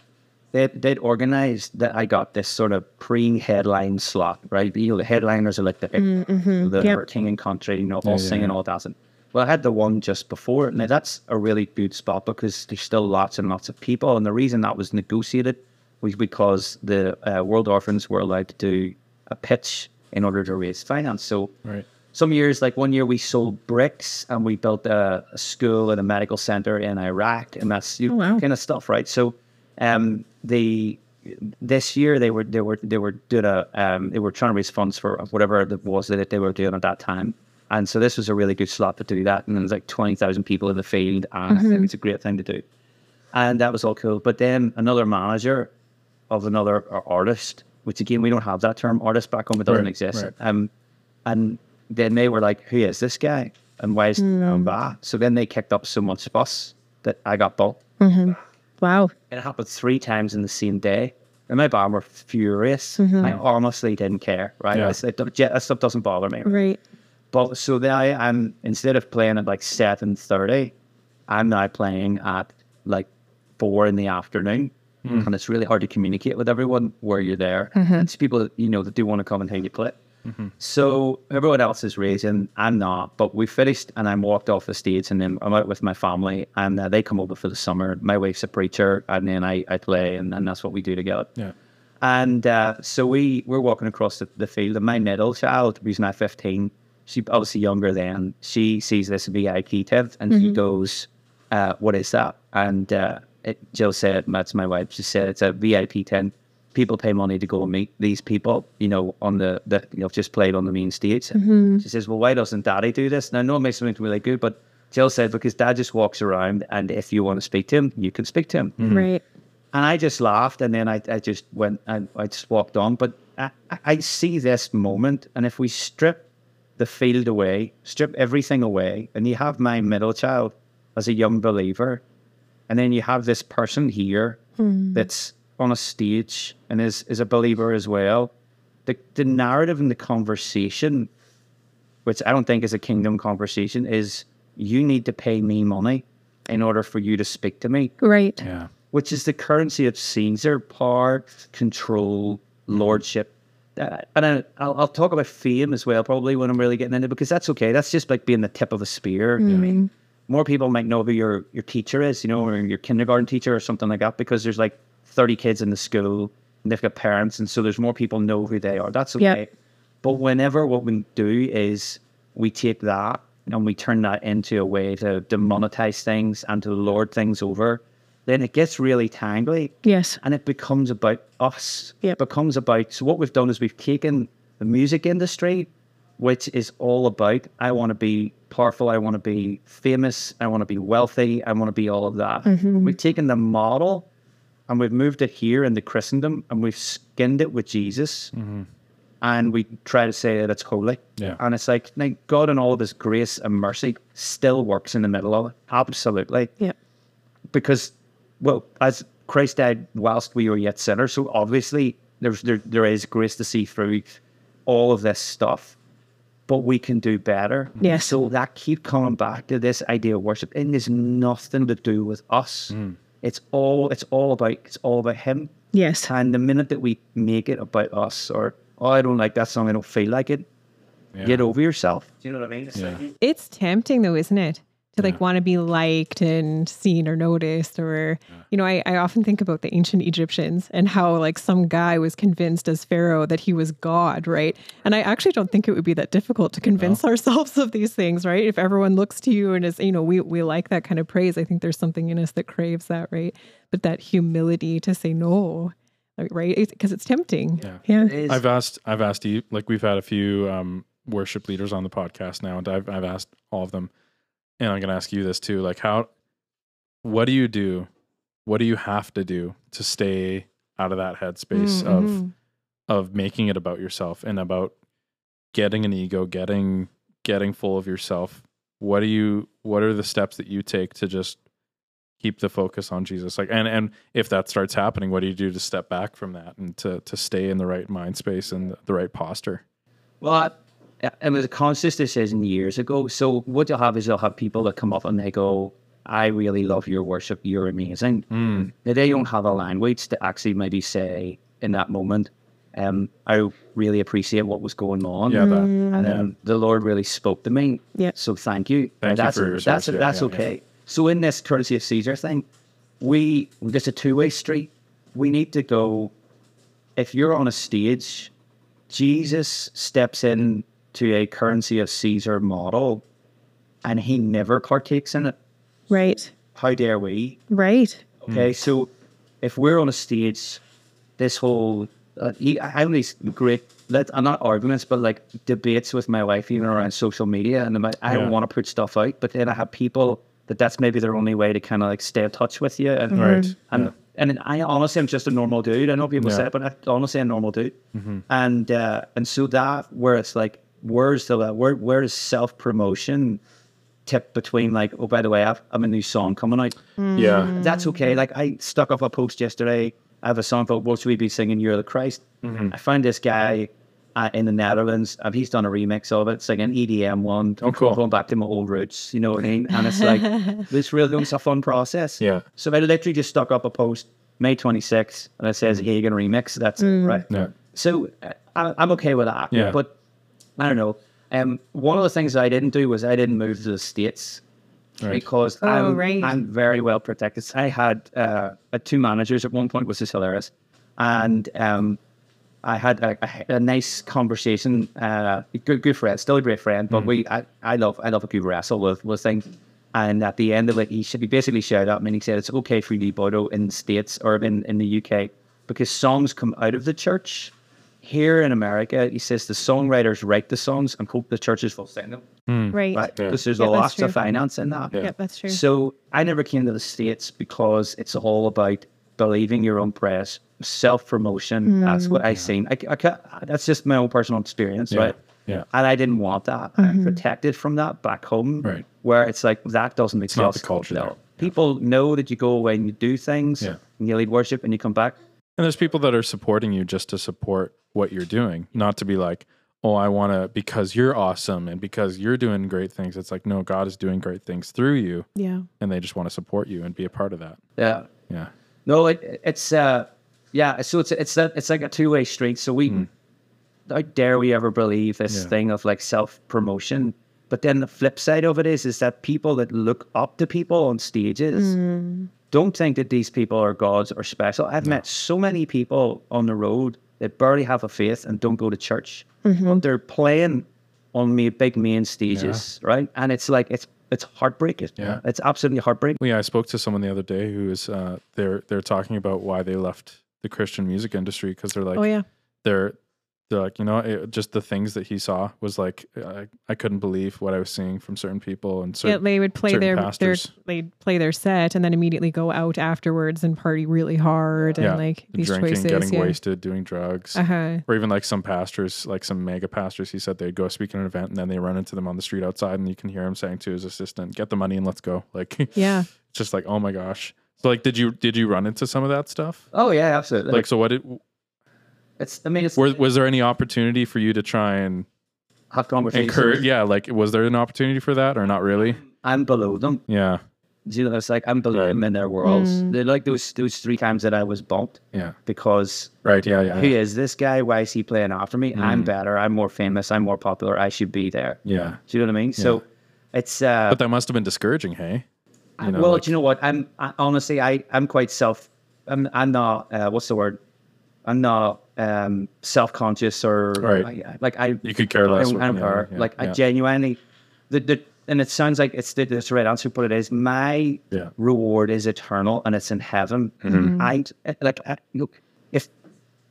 they they'd organised that I got this sort of pre-headline slot, right? You know, the headliners are like the the Yep. king and country, you know, all yeah, singing, yeah. all dancing. Well, I had the one just before. Now that's a really good spot because there's still lots and lots of people, and the reason that was negotiated was because the uh, World Orphans were allowed to do a pitch in order to raise finance. So Right. some years, like one year, we sold bricks and we built a, a school and a medical center in Iraq, and that's you know, Oh, wow. kind of stuff, right? So, um, the this year they were they were they were doing a um, they were trying to raise funds for whatever it was that they were doing at that time, and so this was a really good slot to do that. And there was like twenty thousand people in the field, and I think it's a great thing to do, and that was all cool. But then another manager of another uh, artist, which again we don't have that term artist back home; it doesn't Right, exist. right. Um, and then they were like, "Who is this guy? And why is he hmm. coming back?" So then they kicked up so much fuss that I got bumped. Mm-hmm. Wow. It happened three times in the same day. And my band were furious. Mm-hmm. I honestly didn't care, right? Yeah. I said, that stuff doesn't bother me. Right. But so then I'm instead of playing at like seven thirty, I'm now playing at like four in the afternoon. And it's really hard to communicate with everyone where you're there. And it's people you know that do want to come and hear you play. So everyone else is raising, I'm not. But we finished, and I'm walked off the stage, and then I'm out with my family, and uh, they come over for the summer. My wife's a preacher, and then I, I play, and, and that's what we do together. Yeah. And uh, so we we're walking across the, the field, and my middle child, who's now fifteen, she obviously younger than, she sees this VIP tent, and she goes, uh, "What is that?" And uh, it, Jill said, "That's my wife." She said, "It's a VIP tent. People pay money to go and meet these people, you know, on the the you know just played on the main stage." Mm-hmm. She says, "Well, why doesn't Daddy do this?" Now, I know it makes something really good, but Jill said because Dad just walks around, and if you want to speak to him, you can speak to him. Mm-hmm. Right. And I just laughed, and then I, I just went, and I just walked on. But I, I- I see this moment, and if we strip the field away, strip everything away, and you have my middle child as a young believer, and then you have this person here that's on a stage and is, is a believer as well. The, the narrative and the conversation, which I don't think is a kingdom conversation, is you need to pay me money in order for you to speak to me Right. Yeah. which is the currency of Caesar, power, control, lordship. Uh, and I, I'll, I'll talk about fame as well, probably when I'm really getting into it, because that's okay. That's just like being the tip of a spear. More people might know who your, your teacher is, you know, or your kindergarten teacher or something like that, because there's like 30 kids in the school and they've got parents. And so there's more people know who they are. That's okay. But whenever what we do is we take that and we turn that into a way to demonetize things and to lord things over, then it gets really tangly Yes. and it becomes about us. Yep. It becomes about so what we've done is we've taken the music industry, which is all about I want to be powerful, I want to be famous, I want to be wealthy, I want to be all of that. Mm-hmm. We've taken the model and we've moved it here in the Christendom and we've skinned it with Jesus. Mm-hmm. And we try to say that it's holy. Yeah. And it's like, like God and all of his grace and mercy still works in the middle of it. Absolutely Yep. because, well, as Christ died whilst we were yet sinners. So obviously there's there there is grace to see through all of this stuff. But we can do better. Yes. So that keep coming back to this idea of worship. It has nothing to do with us. Mm. It's all it's all about it's all about him. Yes. And the minute that we make it about us or oh I don't like that song, I don't feel like it, Yeah. get over yourself. Do you know what I mean? It's Yeah. like, It's tempting though, isn't it? To like Yeah. want to be liked and seen or noticed or you know, I, I often think about the ancient Egyptians and how like some guy was convinced as Pharaoh that he was God, right? And I actually don't think it would be that difficult to convince (laughs) ourselves of these things, right? If everyone looks to you and is, you know, we we like that kind of praise. I think there's something in us that craves that, right? But that humility to say no, right? Because it's tempting. Yeah. Yeah. it is- I've asked I've asked you like we've had a few um worship leaders on the podcast now and I've I've asked all of them and I'm going to ask you this too like how what do you do? What do you have to do to stay out of that headspace of Mhm. of making it about yourself and about getting an ego getting getting full of yourself? What do you what are the steps that you take to just keep the focus on Jesus? Like and and if that starts happening what do you do to step back from that and to to stay in the right mind space and the right posture? Well, I, it was a conscious decision years ago. So what you'll have is you'll have people that come up and they go, "I really love your worship. You're amazing." Mm. Now, they don't have a language to actually maybe say in that moment, um, "I really appreciate what was going on." yeah that And um, the Lord really spoke to me. Yeah. So thank you. Thank you that's for your that's service. Yeah, that's yeah, okay. So in this currency of Caesar thing, we it's a two way street. We need to go. If you're on a stage, Jesus steps in to a currency of Caesar model, and he never partakes in it. Right. How dare we? Right. Okay, so if we're on a stage, this whole uh, he, I have these great, let, I'm not arguments, but like debates with my wife, even around social media, and I'm like, I Yeah. don't want to put stuff out, but then I have people that that's maybe their only way to kind of like stay in touch with you, and Right. and and I honestly am just a normal dude. I know people Yeah. say it, but I honestly a normal dude, and uh, and so that where it's like, where's the where where is self promotion? tip between like oh by the way I've, i'm a new song coming out yeah that's okay. Like I stuck up a post yesterday. I have a song called "What Should We Be Singing?" You're the Christ. I found this guy uh, in the Netherlands. Uh, he's done a remix of it, singing EDM one. Oh, cool. Going back to my old roots, you know what I mean? And it's like (laughs) this really it's a fun process. Yeah. So I literally just stuck up a post May 26th, and it says Hagen remix. That's it, right. yeah So uh, I, I'm okay with that. Yeah. But I don't know. Um, one of the things I didn't do was I didn't move to the states Right. because Oh, I'm, right. I'm very well protected. I had uh, had two managers at one point, which is hilarious, and um, I had a, a, a nice conversation. Uh, good, good friend, still a great friend, but we I, I love I love a good wrestle with with things. And at the end of it, he should be basically shouted at me and he said it's okay for you to be Bodo in the States or in, in the UK because songs come out of the church. Here in America, he says the songwriters write the songs and hope the churches will sing them. Hmm. Right. Right? Yeah. Because there's Yeah, a that's lot true. of finance in that. Yeah. Yep, that's true. So I never came to the States because it's all about believing your own press, self promotion. Hmm. That's what I've seen. I, I ca- that's just my own personal experience, Yeah. right? Yeah. And I didn't want that. I'm mm-hmm. protected from that back home, Right. where it's like that doesn't exist. not the culture No. People know that you go away and you do things, Yeah. and you lead worship, and you come back. And there's people that are supporting you just to support what you're doing, not to be like, oh, I want to, because you're awesome and because you're doing great things. It's like, no, God is doing great things through you. Yeah. And they just want to support you and be a part of that. Yeah. Yeah. No, it, it's uh, yeah. So it's it's a, it's like a two way street. So we, how dare we ever believe this. Yeah. thing of like self promotion? But then the flip side of it is, is that people that look up to people on stages don't think that these people are gods or special. I've met so many people on the road that barely have a faith and don't go to church. But they're playing on me big main stages, right? And it's like it's it's heartbreaking. Yeah. it's absolutely heartbreaking. Well, yeah, I spoke to someone the other day who is, uh, they're, they're talking about why they left the Christian music industry because they're like, oh yeah. they're, they're like, you know, it, just the things that he saw was like, I, I couldn't believe what I was seeing from certain people and Yeah, certain, they would play certain their, their pastors. they'd play their set and then immediately go out afterwards and party really hard and like these drinking, choices. getting yeah. wasted, doing drugs. Uh-huh. or even like some pastors, like some mega pastors, he said they'd go speak at an event and then they run into them on the street outside, and you can hear him saying to his assistant, "Get the money and let's go." (laughs) Like, Yeah. it's just like, oh my gosh. So like, did you did you run into some of that stuff? Oh yeah, absolutely. Like, so what did it's I mean it's was, was there any opportunity for you to try and have conversations. encourage? Yeah, like was there an opportunity for that or not really? I'm below them. Yeah, You know, it's like I'm below them in their worlds. They're like those those three times that I was bumped yeah, because right. Yeah, yeah, who is this guy? Why is he playing after me? I'm better. I'm more famous. I'm more popular. I should be there. yeah. Do you know what I mean? So it's uh But that must have been discouraging. Hey, you know, well, like- do you know what? I'm I, honestly, I I'm quite self. I'm I'm not. Uh, what's the word? I'm not um self conscious or Right. I, like I. You could care less I, I don't care. yeah, like I genuinely, the the and it sounds like it's the, it's the right answer, but it is. My Yeah. Mm-hmm. reward is eternal, and it's in heaven. I like I, look if.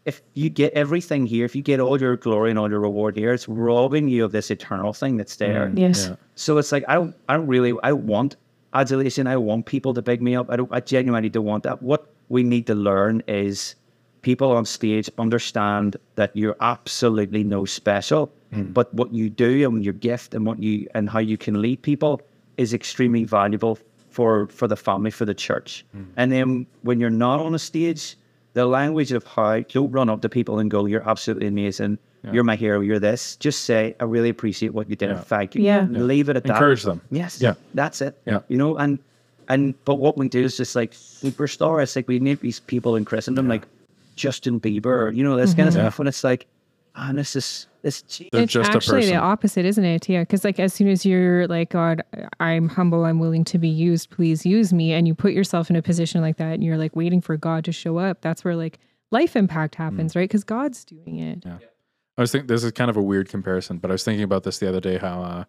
If you get everything here, if you get all your glory and all your reward here, it's robbing you of this eternal thing that's there. Yes. yeah. So it's like I don't I don't really I want adulation. I want people to big me up. I don't I genuinely don't want that. What we need to learn is people on stage understand that you're absolutely no special. Hmm. But what you do and your gift and what you and how you can lead people is extremely valuable for for the family, for the church. Hmm. And then when you're not on a stage, the language of how don't run up to people and go, You're absolutely amazing. You're my hero. You're this. Just say, I really appreciate what you did. Yeah. Thank you. Yeah. Leave it at that. Encourage them. Yes. Yeah. That's it. Yeah. You know, and and but what we do is just like superstar. It's like we need these people in Christendom like Justin Bieber, you know, this kind of stuff. And it's like, and this is this. They're it's just actually person. the opposite, isn't it? Yeah, because like as soon as you're like, God, I'm humble, I'm willing to be used, please use me, and you put yourself in a position like that, and you're like waiting for God to show up. That's where like life impact happens, right? Because God's doing it. Yeah. I was thinking this is kind of a weird comparison, but I was thinking about this the other day. How uh,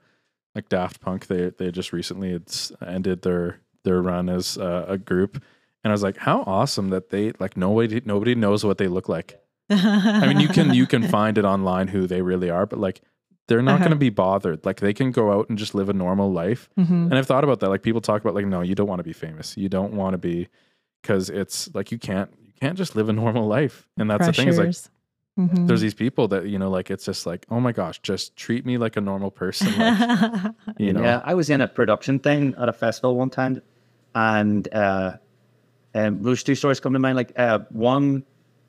like Daft Punk, they they just recently had s- ended their their run as uh, a group, and I was like, how awesome that they like nobody nobody knows what they look like. I mean, you can you can (laughs) find it online who they really are, but like they're not Uh-huh. going to be bothered. Like they can go out and just live a normal life. Mhm. And I've thought about that. Like people talk about like, no, you don't want to be famous. You don't want to be because it's like you can't you can't just live a normal life. And that's the thing is like Pressures. Mhm. there's these people that you know like it's just like oh my gosh just treat me like a normal person like, (laughs) you know Yeah, I was in a production thing at a festival one time, and uh, um, there's two stories come to mind. Like uh, one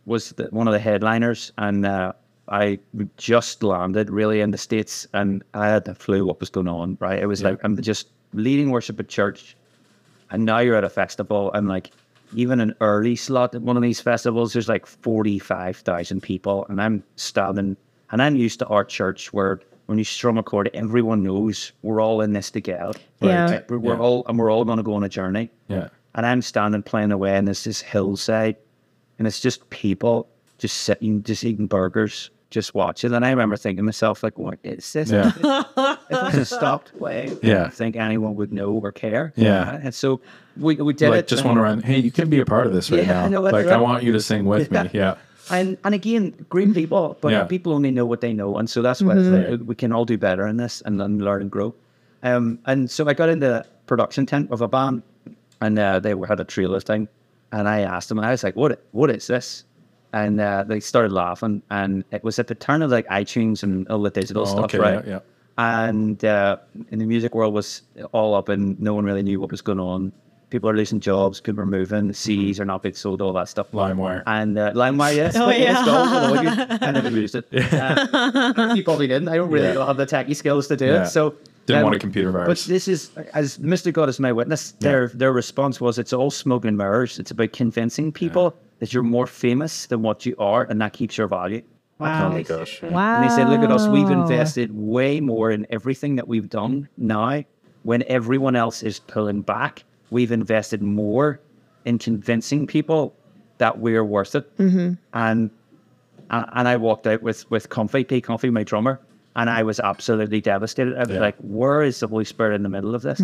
was the, one of the headliners, and uh, I just landed really in the states, and I had the flu. What was going on? Right? It was like I'm just leading worship at church, and now you're at a festival, and like even an early slot at one of these festivals, there's like forty five thousand people, and I'm standing, and I'm used to our church where when you strum a chord, everyone knows we're all in this together. Yeah. Right? We're, we're Yeah. all and we're all going to go on a journey. yeah And I'm standing playing away, and there's this hillside, and it's just people just sitting, just eating burgers, just watching. And I remember thinking to myself, like, what is this? Yeah. (laughs) if I just stopped playing, I don't think anyone would know or care. Yeah. And so we, we did like it. just to run hey you can be a part of this right Yeah, now that's like i want you to sing with Yeah. me yeah And and again, great people, but Yeah. people only know what they know, and so that's why like, we can all do better in this and then learn and grow. Um, and so I got into the production tent of a band, and uh, they had a trailer thing, and I asked them, I was like, "What what is this?" And uh, they started laughing, and it was at the turn of like iTunes and all the digital Oh, stuff, okay, right? yeah, yeah. And uh, in the music world was all up, and no one really knew what was going on. People are losing jobs, people are moving, the CDs are not being sold, all that stuff. LimeWire. And uh, LimeWire, yes. Oh, yeah. go, go, you- I (laughs) never used it. Uh, you probably didn't. I don't really Yeah. have the techie skills to do Yeah. it. So Didn't want a computer virus. But this is, as Mr. God is my witness, their their response was, "It's all smoke and mirrors. It's about convincing people that you're more famous than what you are, and that keeps your value." Wow. oh my gosh Wow. And they said, look at us, we've invested way more in everything that we've done now. When everyone else is pulling back, we've invested more in convincing people that we're worth it. Mm-hmm. And, and and I walked out with with Comfy, P Comfy, my drummer, and I was absolutely devastated. I was Yeah. like, where is the Holy Spirit in the middle of this?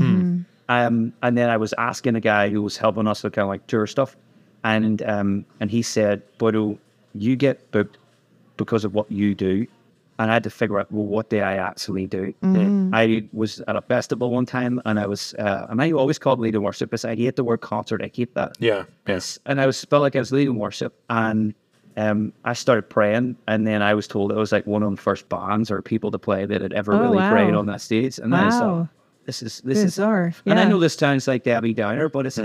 Um, and then I was asking a guy who was helping us with kind of like tour stuff, and um, and he said, Bodo, you get booked because of what you do. And I had to figure out, well, what did I actually do? I was at a festival one time and I was, uh, and I always called leading worship because I hate the word concert. I hate that. yeah yes And I was felt like I was leading worship and um, I started praying. And then I was told it was like one of the first bands or people to play that had ever Oh, really wow. prayed on that stage. And I Wow. thought, this is, this is, Bizarre. and I know this sounds like Debbie Downer, but it's,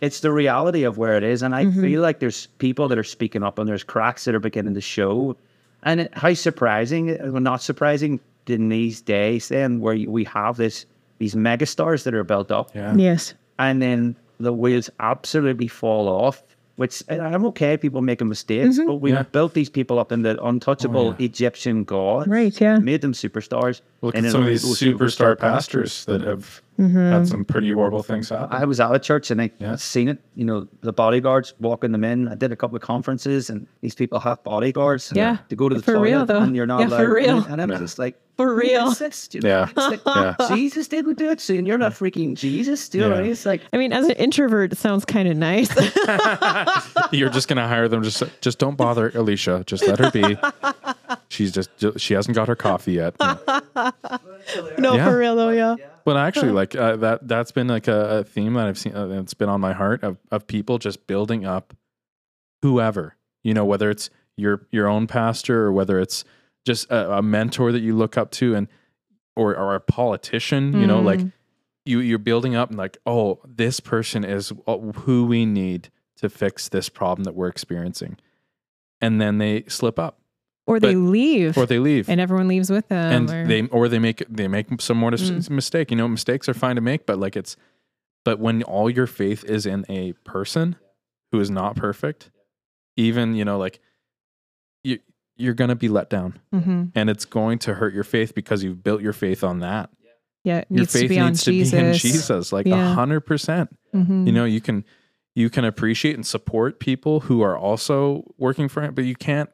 it's the reality of where it is, and I feel like there's people that are speaking up, and there's cracks that are beginning to show. And it, how surprising, well, not surprising, in these days, then where we have this these megastars that are built up, Yeah. Yes. and then the wheels absolutely fall off. Which and I'm okay, people making mistakes, mm-hmm. but we Yeah. built these people up in the untouchable oh, Egyptian gods, Right, yeah. made them superstars. Look and at then some of these those superstar pastors that have mm-hmm. had some pretty horrible things happen. I was at a church and I Yeah. Seen it. You know, the bodyguards walking them in. I did a couple of conferences, and these people have bodyguards. Yeah, to go to the for toilet, real, though. and you're not Yeah, allowed. for real. And I'm just like, For real. is this?" Yeah. like, Yeah. Jesus didn't do it, so you're not freaking Jesus. Do you I Yeah. mean? It's like, I mean, as an introvert, it sounds kind of nice. (laughs) (laughs) You're just gonna hire them. Just just don't bother Alicia. Just let her be. (laughs) She's just she hasn't got her coffee yet. Yeah. no, Yeah. for real though, yeah. But actually, like uh, that that's been like a, a theme that I've seen. Uh, it's been on my heart of of people just building up whoever you know, whether it's your your own pastor or whether it's just a, a mentor that you look up to and or or a politician. You know, like Mm. you you're building up and like, oh, this person is who we need to fix this problem that we're experiencing, and then they slip up Or they But- leave, or they leave. and everyone leaves with them. and or, they or they make they make some more Mm. mistake. You know, mistakes are fine to make, but like it's but when all your faith is in a person who is not perfect, even you know like you you're gonna be let down, Mhm. and it's going to hurt your faith because you've built your faith on that. yeah, Your needs faith to be on needs to Jesus. be in Jesus, like a Yeah. hundred percent. Mhm. You know, you can you can appreciate and support people who are also working for it, but you can't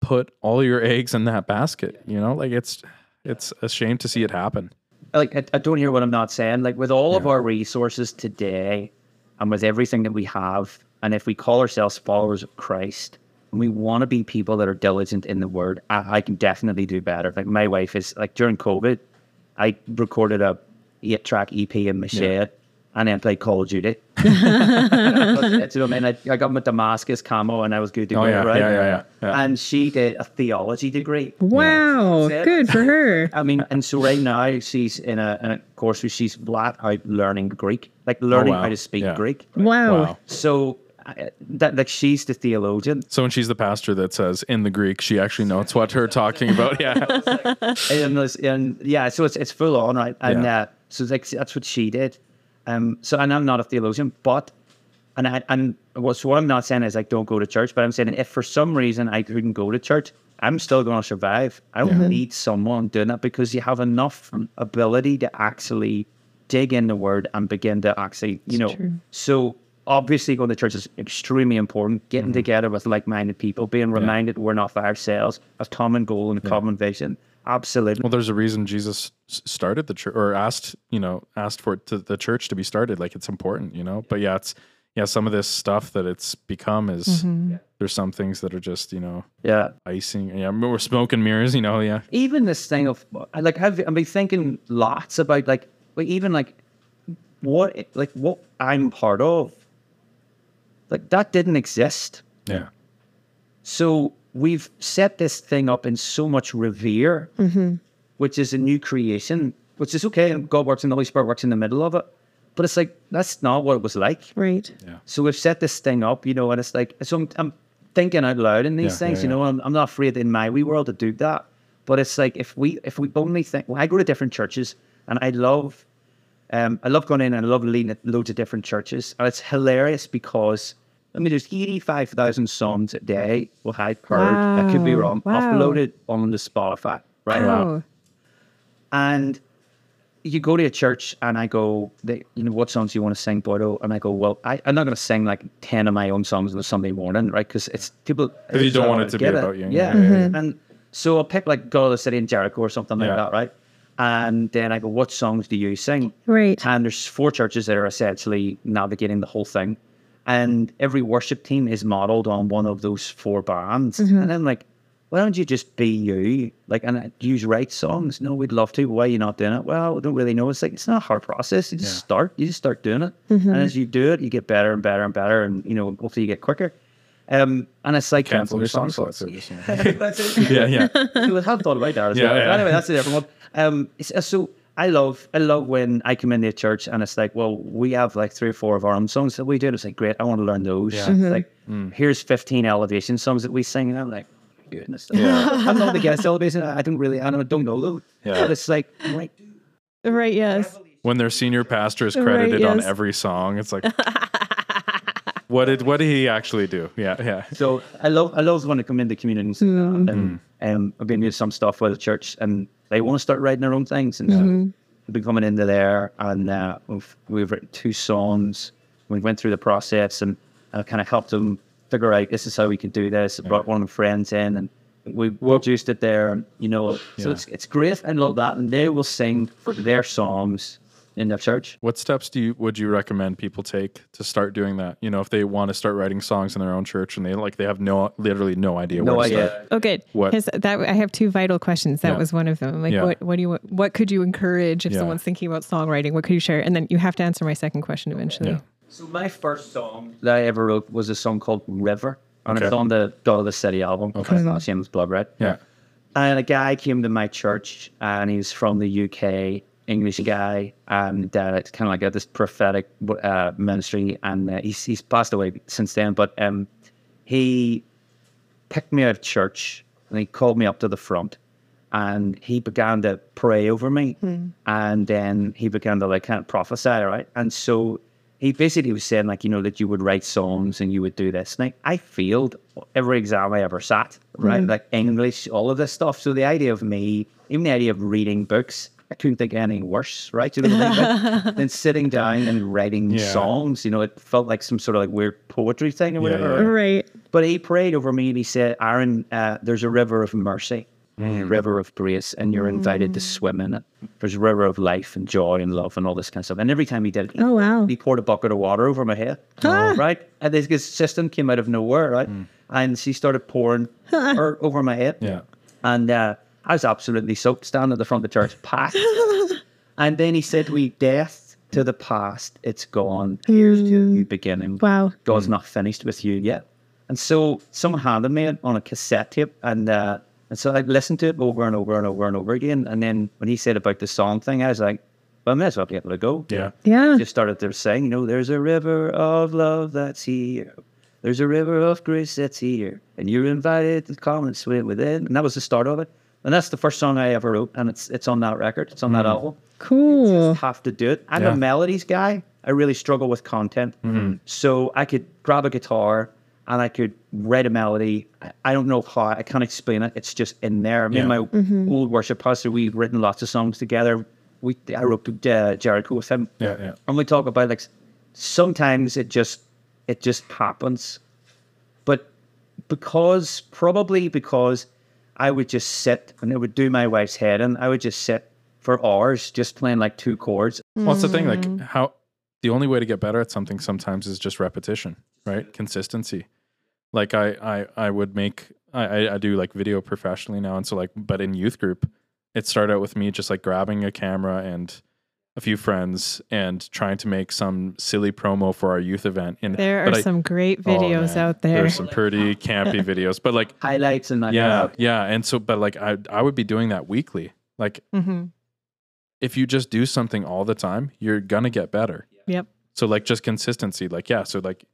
put all your eggs in that basket. You know, like it's it's a shame to see it happen. like I, I don't hear what I'm not saying. Like with all of our resources today, and with everything that we have, and if we call ourselves followers of Christ, and we want to be people that are diligent in the Word, I, I can definitely do better. Like my wife is like during COVID, I recorded a eight track EP in my shed. And then played Call of Duty. (laughs) (laughs) but, you know, what I mean, I, I got my Damascus camo and I was good to Oh, go, yeah, right? yeah, yeah, yeah, yeah. And she did a theology degree. Wow. Yeah. Good for her. I mean, and so right now she's in a, in a course where she's flat out learning Greek, like learning oh, wow. how to speak Yeah. Greek. Wow. Wow. So I- that like she's the theologian, So when she's the pastor that says in the Greek, she actually knows what her talking about. Yeah. (laughs) and, this- and yeah, so it's it's full on, right? And Yeah. uh, so it's like that's what she did. Um, so and I'm not a theologian, but and I and what so what I'm not saying is like don't go to church, but I'm saying if for some reason I couldn't go to church, I'm still going to survive. I don't need someone doing that because you have enough ability to actually dig in the word and begin to actually, you know. true. So obviously going to church is extremely important. Getting together with like-minded people, being reminded we're not for ourselves, a common goal and a common vision. Absolutely. Well, there's a reason Jesus started the church or asked, you know, asked for it to the church to be started. Like it's important, you know. But yeah, it's yeah, some of this stuff that it's become is Mm-hmm. there's some things that are just, you know, Yeah. icing. Yeah, we're smoke and mirrors, you know. Yeah, Even this thing of like I've I've been thinking lots about like like even like what like what I'm part of. Like that didn't exist. yeah, So we've set this thing up in so much revere, mm-hmm. which is a new creation, which is okay. And God works and the Holy Spirit works in the middle of it. But it's like, that's not what it was like. Right. Yeah. So we've set this thing up, you know, and it's like, so I'm, I'm thinking out loud in these Yeah, things, yeah, you know, I'm, I'm not afraid in my wee world to do that. But it's like, if we, if we only think, well, I go to different churches and I love, um, I love going in and I love leading at loads of different churches. And it's hilarious because, I mean, there's 85,000 songs a day, what I've heard, I could be Wow, wrong, wow. uploaded on the Spotify, right? Wow. And you go to a church and I go, they, you know, what songs do you want to sing, Bodo? And I go, well, I, I'm not going to sing like 10 of my own songs on a Sunday morning, right? Because it's people. 'Cause you don't want it to be get about you. Yeah. Yeah, yeah, yeah. And so I'll pick like God of This City in Jericho or something like that, right? And then I go, what songs do you sing? Right. And there's four churches that are essentially navigating the whole thing. And every worship team is modeled on one of those four bands. And I'm like, why don't you just be you? Like, and uh, use right songs? No, we'd love to. Why are you not doing it? Well, we don't really know. It's like, it's not a hard process. You just start. You just start doing it. And as you do it, you get better and better and better. And, you know, hopefully you get quicker. Um, and it's like cancel your song slots. or just- That's (laughs) yeah, yeah. (laughs) I have thought about that as Yeah, well. yeah. Anyway, that's a different one. Um, uh, so I love I love when I come into a church and it's like, well, we have like three or four of our own songs that we do. It's like, great, I want to learn those. Yeah. It's Like, here's 15 elevation songs that we sing. And I'm like, goodness. (laughs) I'm not against elevation. I don't really, I don't, don't know them. Yeah. But it's like, right, Right. Yes. When their senior pastor is Right, credited on every song, it's like, (laughs) what did what did he actually do? Yeah, yeah. So I love I love when I come into communities and um, I've been doing some stuff with the church and they want to start writing their own things and uh, I've been coming into there and uh, we've we've written two songs. We went through the process and I kind of helped them figure out this is how we can do this. I brought one of my friends in and we produced it there. And, you know, so it's it's great. I love that. And they will sing their songs in their church. What steps do you would you recommend people take to start doing that? You know, if they want to start writing songs in their own church and they like they have no literally no idea No where to idea. start. Oh, good. What- His, that I have two vital questions. That Yeah. was one of them. Like, Yeah. what what do you what could you encourage if Yeah. someone's thinking about songwriting? What could you share? And then you have to answer my second question eventually. Yeah. So my first song that I ever wrote was a song called River. And Okay. it's on the God of This City album. Okay. It's not Shameless Blood Red. Yeah. And a guy came to my church and he's from the UK, English guy. And uh, it's kind of like a, this prophetic uh, ministry. And uh, he's, he's passed away since then. But um, he picked me out of church and he called me up to the front and he began to pray over me and then he began to like kind of prophesy right and so he basically was saying like you know that you would write songs and you would do this and I, I failed every exam i ever sat right like english all of this stuff so the idea of me even the idea of reading books I (laughs) couldn't think of anything worse, right? You know what I mean? (laughs) Than sitting down and writing Yeah. songs. You know, it felt like some sort of like weird poetry thing or whatever. yeah. Right. But he prayed over me and he said, Aaron, uh, there's a river of mercy, a river of grace, and you're invited to swim in it. There's a river of life and joy and love and all this kind of stuff. And every time he did it, Oh wow. he poured a bucket of water over my head, right? And this this system came out of nowhere, right? And she started pouring her over my head. Yeah. And uh, I was absolutely soaked, standing at the front of the church, (laughs) packed. and then he said, We death to the past, it's gone. Here's to a new beginning. Wow. God's not finished with you yet. And so someone handed me it on a cassette tape, and uh, and so I listened to it over and over and over and over again. And then when he said about the song thing, I was like, well, I may as well be able to go. Yeah. Yeah. Just started to sing, you know, there's a river of love that's here. There's a river of grace that's here. And you're invited to come and swim within. And that was the start of it. And that's the first song I ever wrote. And it's it's on that record. It's on that mm. album Cool. have to do it. I'm Yeah. a melodies guy. I really struggle with content. Mm-hmm. So I could grab a guitar and I could write a melody. I- I don't know how. I can't explain it. It's just in there. Me and Yeah. my mm-hmm. old worship pastor, we've written lots of songs together. We I wrote uh, Jericho with him. Yeah, yeah. And we talk about like sometimes it just it just happens. But because probably because I would just sit and it would do my wife's head and I would just sit for hours just playing like two chords. Well, that's the thing. Like mm. how the only way to get better at something sometimes is just repetition, right? Consistency. Like I, I, I would make. I, I- I do like video professionally now, and so like, but in youth group, it started out with me just like grabbing a camera and a few friends and trying to make some silly promo for our youth event. And There are I- some great oh, videos man, out there. There's some pretty (laughs) campy videos, but like Highlights and like yeah, yeah, and so but like I, I would be doing that weekly. Like hmm if you just do something all the time, you're gonna get better. Yep. So like just consistency, like yeah, so like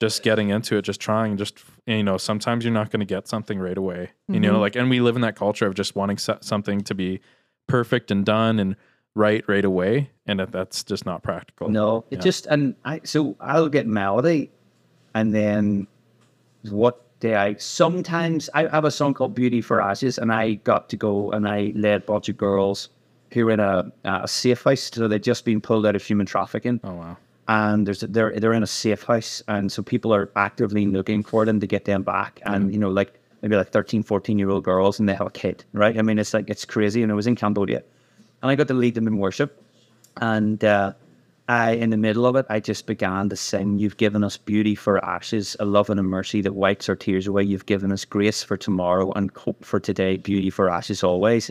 just getting into it, just trying, just you know, sometimes you're not going to get something right away. You know, Mhm. like and we live in that culture of just wanting so- something to be perfect and done and right right away, and that, that's just not practical. No, it Yeah. just and I so I'll get melody, and then what day I sometimes I have a song called Beauty for Ashes, and I got to go and I led a bunch of girls who were in a, a safe house, so they'd just been pulled out of human trafficking, Oh wow. and there's they're they're in a safe house, and so people are actively looking for them to get them back, and mm-hmm. you know like maybe like 13, 14 year old girls, and they have a kid, right? I mean, it's like it's crazy, and it was in Cambodia, and I got to lead them in worship, and uh, I, in the middle of it, I just began to sing, You've given us beauty for ashes, a love and a mercy that wipes our tears away. You've given us grace for tomorrow and hope for today, beauty for ashes always.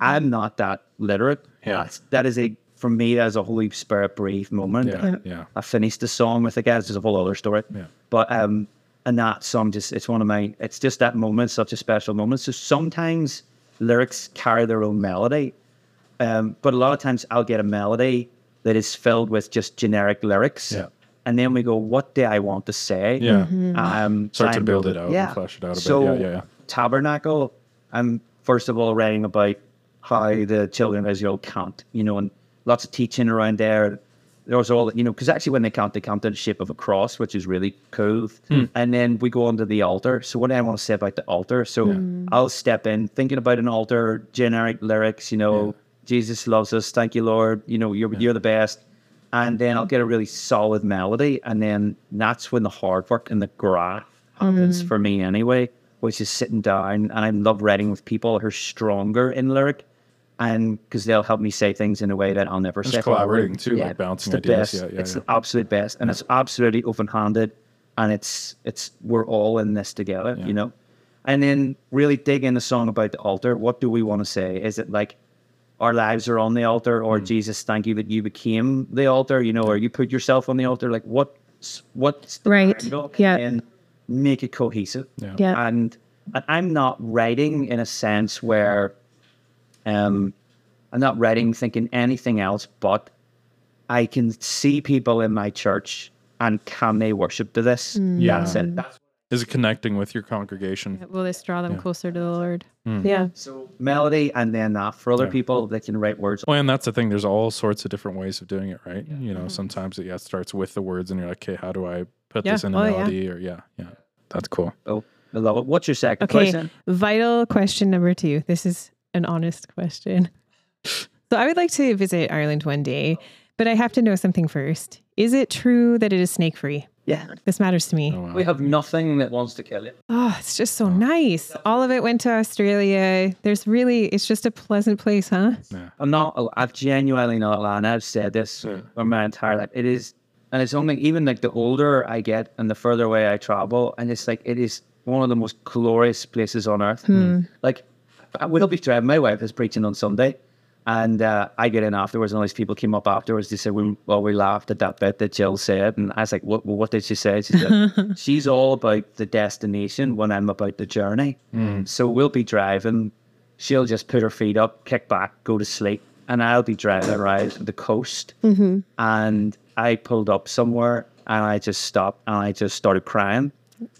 I'm not that literate. Yeah. That's, that is a, for me, that is a Holy Spirit breathed moment. Yeah, yeah. I finished the song with the guys. There's a whole other story. Yeah. But um, and that song just it's one of my it's just that moment, such a special moment. So sometimes lyrics carry their own melody, Um, but a lot of times I'll get a melody that is filled with just generic lyrics. Yeah. And then we go, what do I want to say? Yeah. Um, Start try to and build it out and flesh it out a bit. so Yeah, yeah, yeah. Tabernacle, I'm first of all writing about how the children of Israel count, you know, and lots of teaching around there. There was all, you know, because actually when they count, they count in the shape of a cross, which is really cool. Hmm. And then we go on to the altar. So what do I want to say about the altar? So I'll step in thinking about an altar, generic lyrics, you know, Jesus loves us, thank you, Lord, you know, you're, you're the best. And then I'll get a really solid melody. And then that's when the hard work and the graph happens mm. for me anyway, which is sitting down. And I love writing with people who are stronger in lyric. And because they'll help me say things in a way that I'll never Just say. collaborating too, like it's bouncing the ideas. best. Yeah, yeah, it's yeah. the absolute best, and it's absolutely open-handed, and it's it's we're all in this together, Yeah. you know. And then really dig in the song about the altar. What do we want to say? Is it like our lives are on the altar, or Mm. Jesus, thank you that you became the altar, you know, or you put yourself on the altar? Like what's what's the Right. angle? Yeah. and make it cohesive. Yeah. Yeah. And, and I'm not writing in a sense where um, I'm not writing thinking anything else, but I can see people in my church and can they worship to this? Yeah. That's it. That's Is it connecting with your congregation? Will this draw them closer to the Lord? Hmm. Yeah. so melody and then that for other Yeah. people they can write words. Well, and that's the thing. There's all sorts of different ways of doing it, right? You know, sometimes it yeah, starts with the words, and you're like, okay, how do I put Yeah. this in a Oh, yeah. melody? Or yeah, yeah, that's cool. Oh, I love it. What's your second Okay. question? Vital question number two. This is an honest question. (laughs) So I would like to visit Ireland one day, but I have to know something first. Is it true that it is snake free? Yeah. This matters to me. Oh, wow. We have nothing that wants to kill you. Oh, it's just so oh. nice. All of it went to Australia. There's really, it's just a pleasant place, huh? I'm not. oh, I've genuinely not lying. I've said this for my entire life. It is, and it's only even like the older I get and the further away I travel, and it's like it is one of the most glorious places on earth. Hmm. Like, I will be driving. My wife is preaching on Sunday, and uh, I get in afterwards, and all these people came up afterwards. They said, "We well, we laughed at that bit that Jill said," and I was like, "What? Well, what did she say?" She said, (laughs) "She's all about the destination when I'm about the journey." So we'll be driving she'll just put her feet up, kick back, go to sleep, and I'll be driving around the coast. And I pulled up somewhere, and I just stopped, and I just started crying.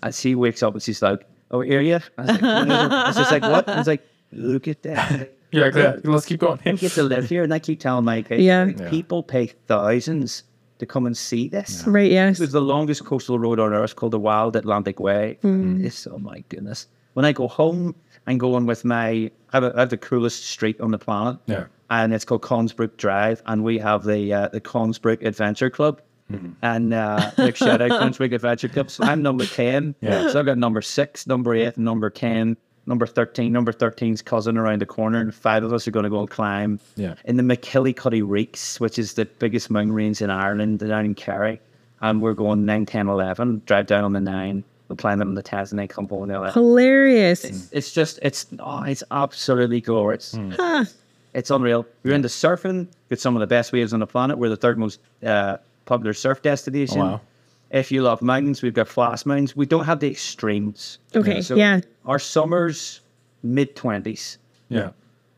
And she wakes up, and she's like, "Oh, here you?" I was, like, I was just like, "What?" I was like, "Look at that." You're yeah, let's keep going. I get to live here, and I keep telling my kids, (laughs) Yeah. like, Yeah. people pay thousands to come and see this. Right, yes. It was the longest coastal road on earth called the Wild Atlantic Way. Hmm. It's, oh my goodness. When I go home, I'm going with my, I have, a, I have the coolest street on the planet. Yeah. And it's called Consbrook Drive. And we have the uh, the Consbrook Adventure Club. And uh, big shout out (laughs) Consbrook Adventure Club. So I'm number 10. Yeah. So I've got number six, number eight, number 10. Number 13, number 13's cousin around the corner, and five of us are going to go and climb Yeah. in the MacGillycuddy Reeks, which is the biggest mountain range in Ireland, down in Kerry. And we're going 9, 10, 11, drive down on the 9, we'll climb up on the Tasmania, come home on the 11. Hilarious. It's just, it's, oh, it's absolutely glorious. Hmm. Huh. It's unreal. We're into surfing, got some of the best waves on the planet. We're the third most uh, popular surf destination. Oh, wow. If you love mountains, we've got fast mountains. We don't have the extremes. Okay, So yeah. Our summers, mid 20s. Yeah.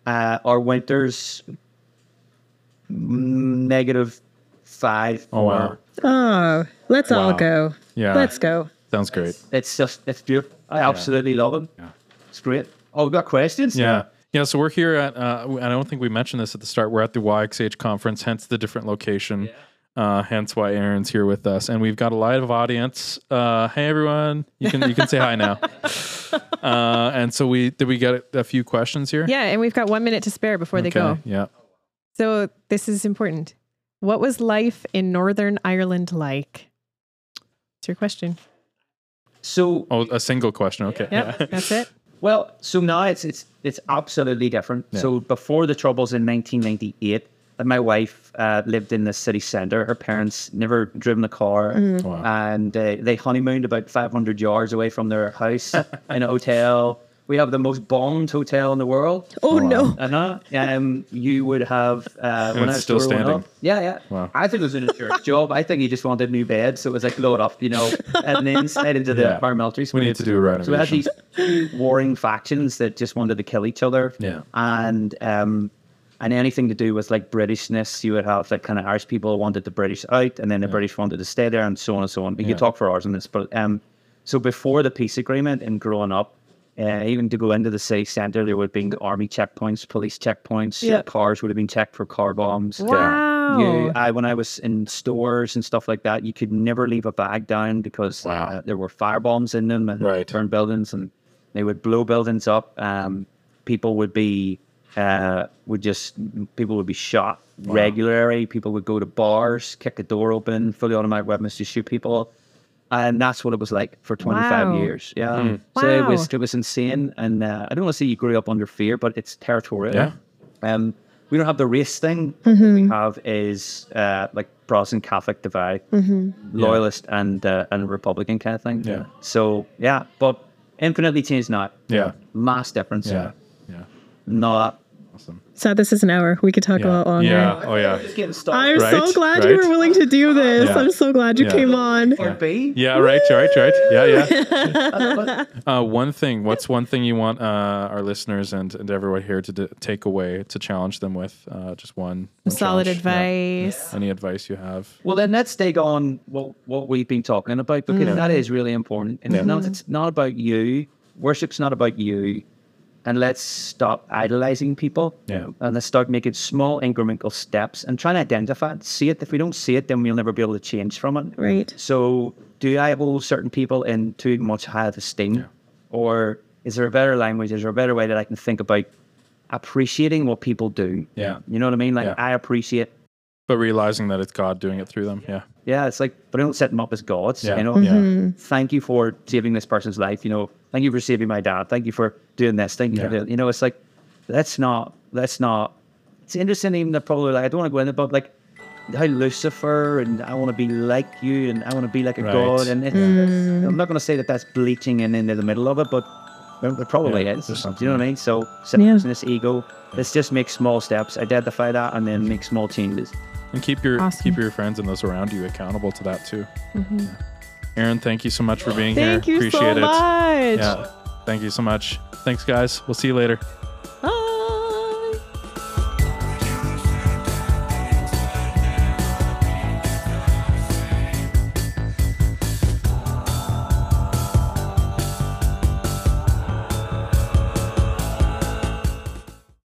Uh, our winters, negative five. Oh, wow. Oh, let's all go. Yeah. Let's go. Sounds great. It's just, it's beautiful. I absolutely love it. Yeah. It's great. Oh, we've got questions? Yeah. Yeah. So we're here at, uh, I don't think we mentioned this at the start. We're at the YXH conference, hence the different location. Uh, hence why Aaron's here with us, and we've got a live audience. Uh, hey everyone, you can you can say hi now. (laughs) Uh, and so we did we get a, a few questions here? Yeah, and we've got one minute to spare before they go. Yeah. So this is important. What was life in Northern Ireland like? That's your question. So, Oh, a single question. Okay. Yep, Yeah. that's it. (laughs) well, so now it's it's it's absolutely different. Yeah. So before the troubles in 1998, uh, my wife uh, lived in the city centre. Her parents never driven a car, Wow. and uh, they honeymooned about 500 yards away from their house (laughs) in a hotel. We have the most bombed hotel in the world. Oh, no. And uh, um, you would have uh, when it's I was still standing. Up, yeah, yeah. Wow. I think it was an insurance (laughs) job. I think he just wanted new beds, so it was like load up, you know, and then slide into the Yeah. paramilitary. We need to do a So we had these two warring factions that just wanted to kill each other. Yeah. And um, And anything to do with like Britishness, you would have like kind of Irish people wanted the British out, and then the British wanted to stay there, and so on and so on. We Yeah. could talk for hours on this, but um, so before the peace agreement and growing up, uh, even to go into the city centre, there would have been army checkpoints, police checkpoints. Yeah. Cars would have been checked for car bombs. Wow. You, I, when I was in stores and stuff like that, you could never leave a bag down because Wow. uh, there were fire bombs in them and Right. burn buildings, and they would blow buildings up. Um, people would be uh, would just people would be shot regularly. People would go to bars, kick a door open, fully automatic weapons to shoot people, and that's what it was like for 25 Wow. years. Yeah, so it was it was insane, and uh, I don't want to say you grew up under fear, but it's territorial. Yeah. Um, we don't have the race thing. What we have is uh, like Protestant Catholic divide, loyalist and uh, and Republican kind of thing. Yeah. So yeah, but infinitely changed now. Yeah. Mass difference. Yeah. Yeah. Not. Awesome. So this is an hour. We could talk a Yeah. lot longer. Yeah. Oh yeah. Just getting started. I'm Right, so glad right. you were willing to do this. Yeah. I'm so glad you Yeah. came on. Or B. Yeah. Right. Right. Right. Yeah. Yeah. (laughs) (laughs) Uh, one thing. What's one thing you want uh, our listeners and, and everyone here to d- take away to challenge them with? Uh, just one. one Solid challenge. Yeah. advice. Any advice you have? Well, then let's take on what what we've been talking about because that is really important. And it's, not, it's not about you. Worship's not about you. And let's stop idolizing people. Yeah. And let's start making small incremental steps and try and identify it, see it. If we don't see it, then we'll never be able to change from it. Right. So, do I hold certain people in too much high esteem? Or is there a better language? Is there a better way that I can think about appreciating what people do? Yeah. You know what I mean? Like, Yeah. I appreciate But realizing that it's God doing it through them. Yeah. yeah, it's like, but I don't set them up as gods. Yeah. You know, Yeah. Mm-hmm. thank you for saving this person's life. You know, thank you for saving my dad. Thank you for doing this. thing. you Yeah. doing. You know, it's like, let's not, let's not. It's interesting even that probably like I don't want to go into, but like how Lucifer and I want to be like you and I want to be like a Right. god. And it's, mm. I'm not going to say that that's bleaching and in into the middle of it, but it probably Yeah, is. there's Do you know what I mean? So Yeah. selfishness, ego. Let's just make small steps, identify that, and then make small changes. And keep your Awesome. keep your friends and those around you accountable to that too. Mm-hmm. Yeah. Aaron, thank you so much for being Thank here. you Appreciate so it. much. Yeah. Thank you so much. Thanks, guys. We'll see you later.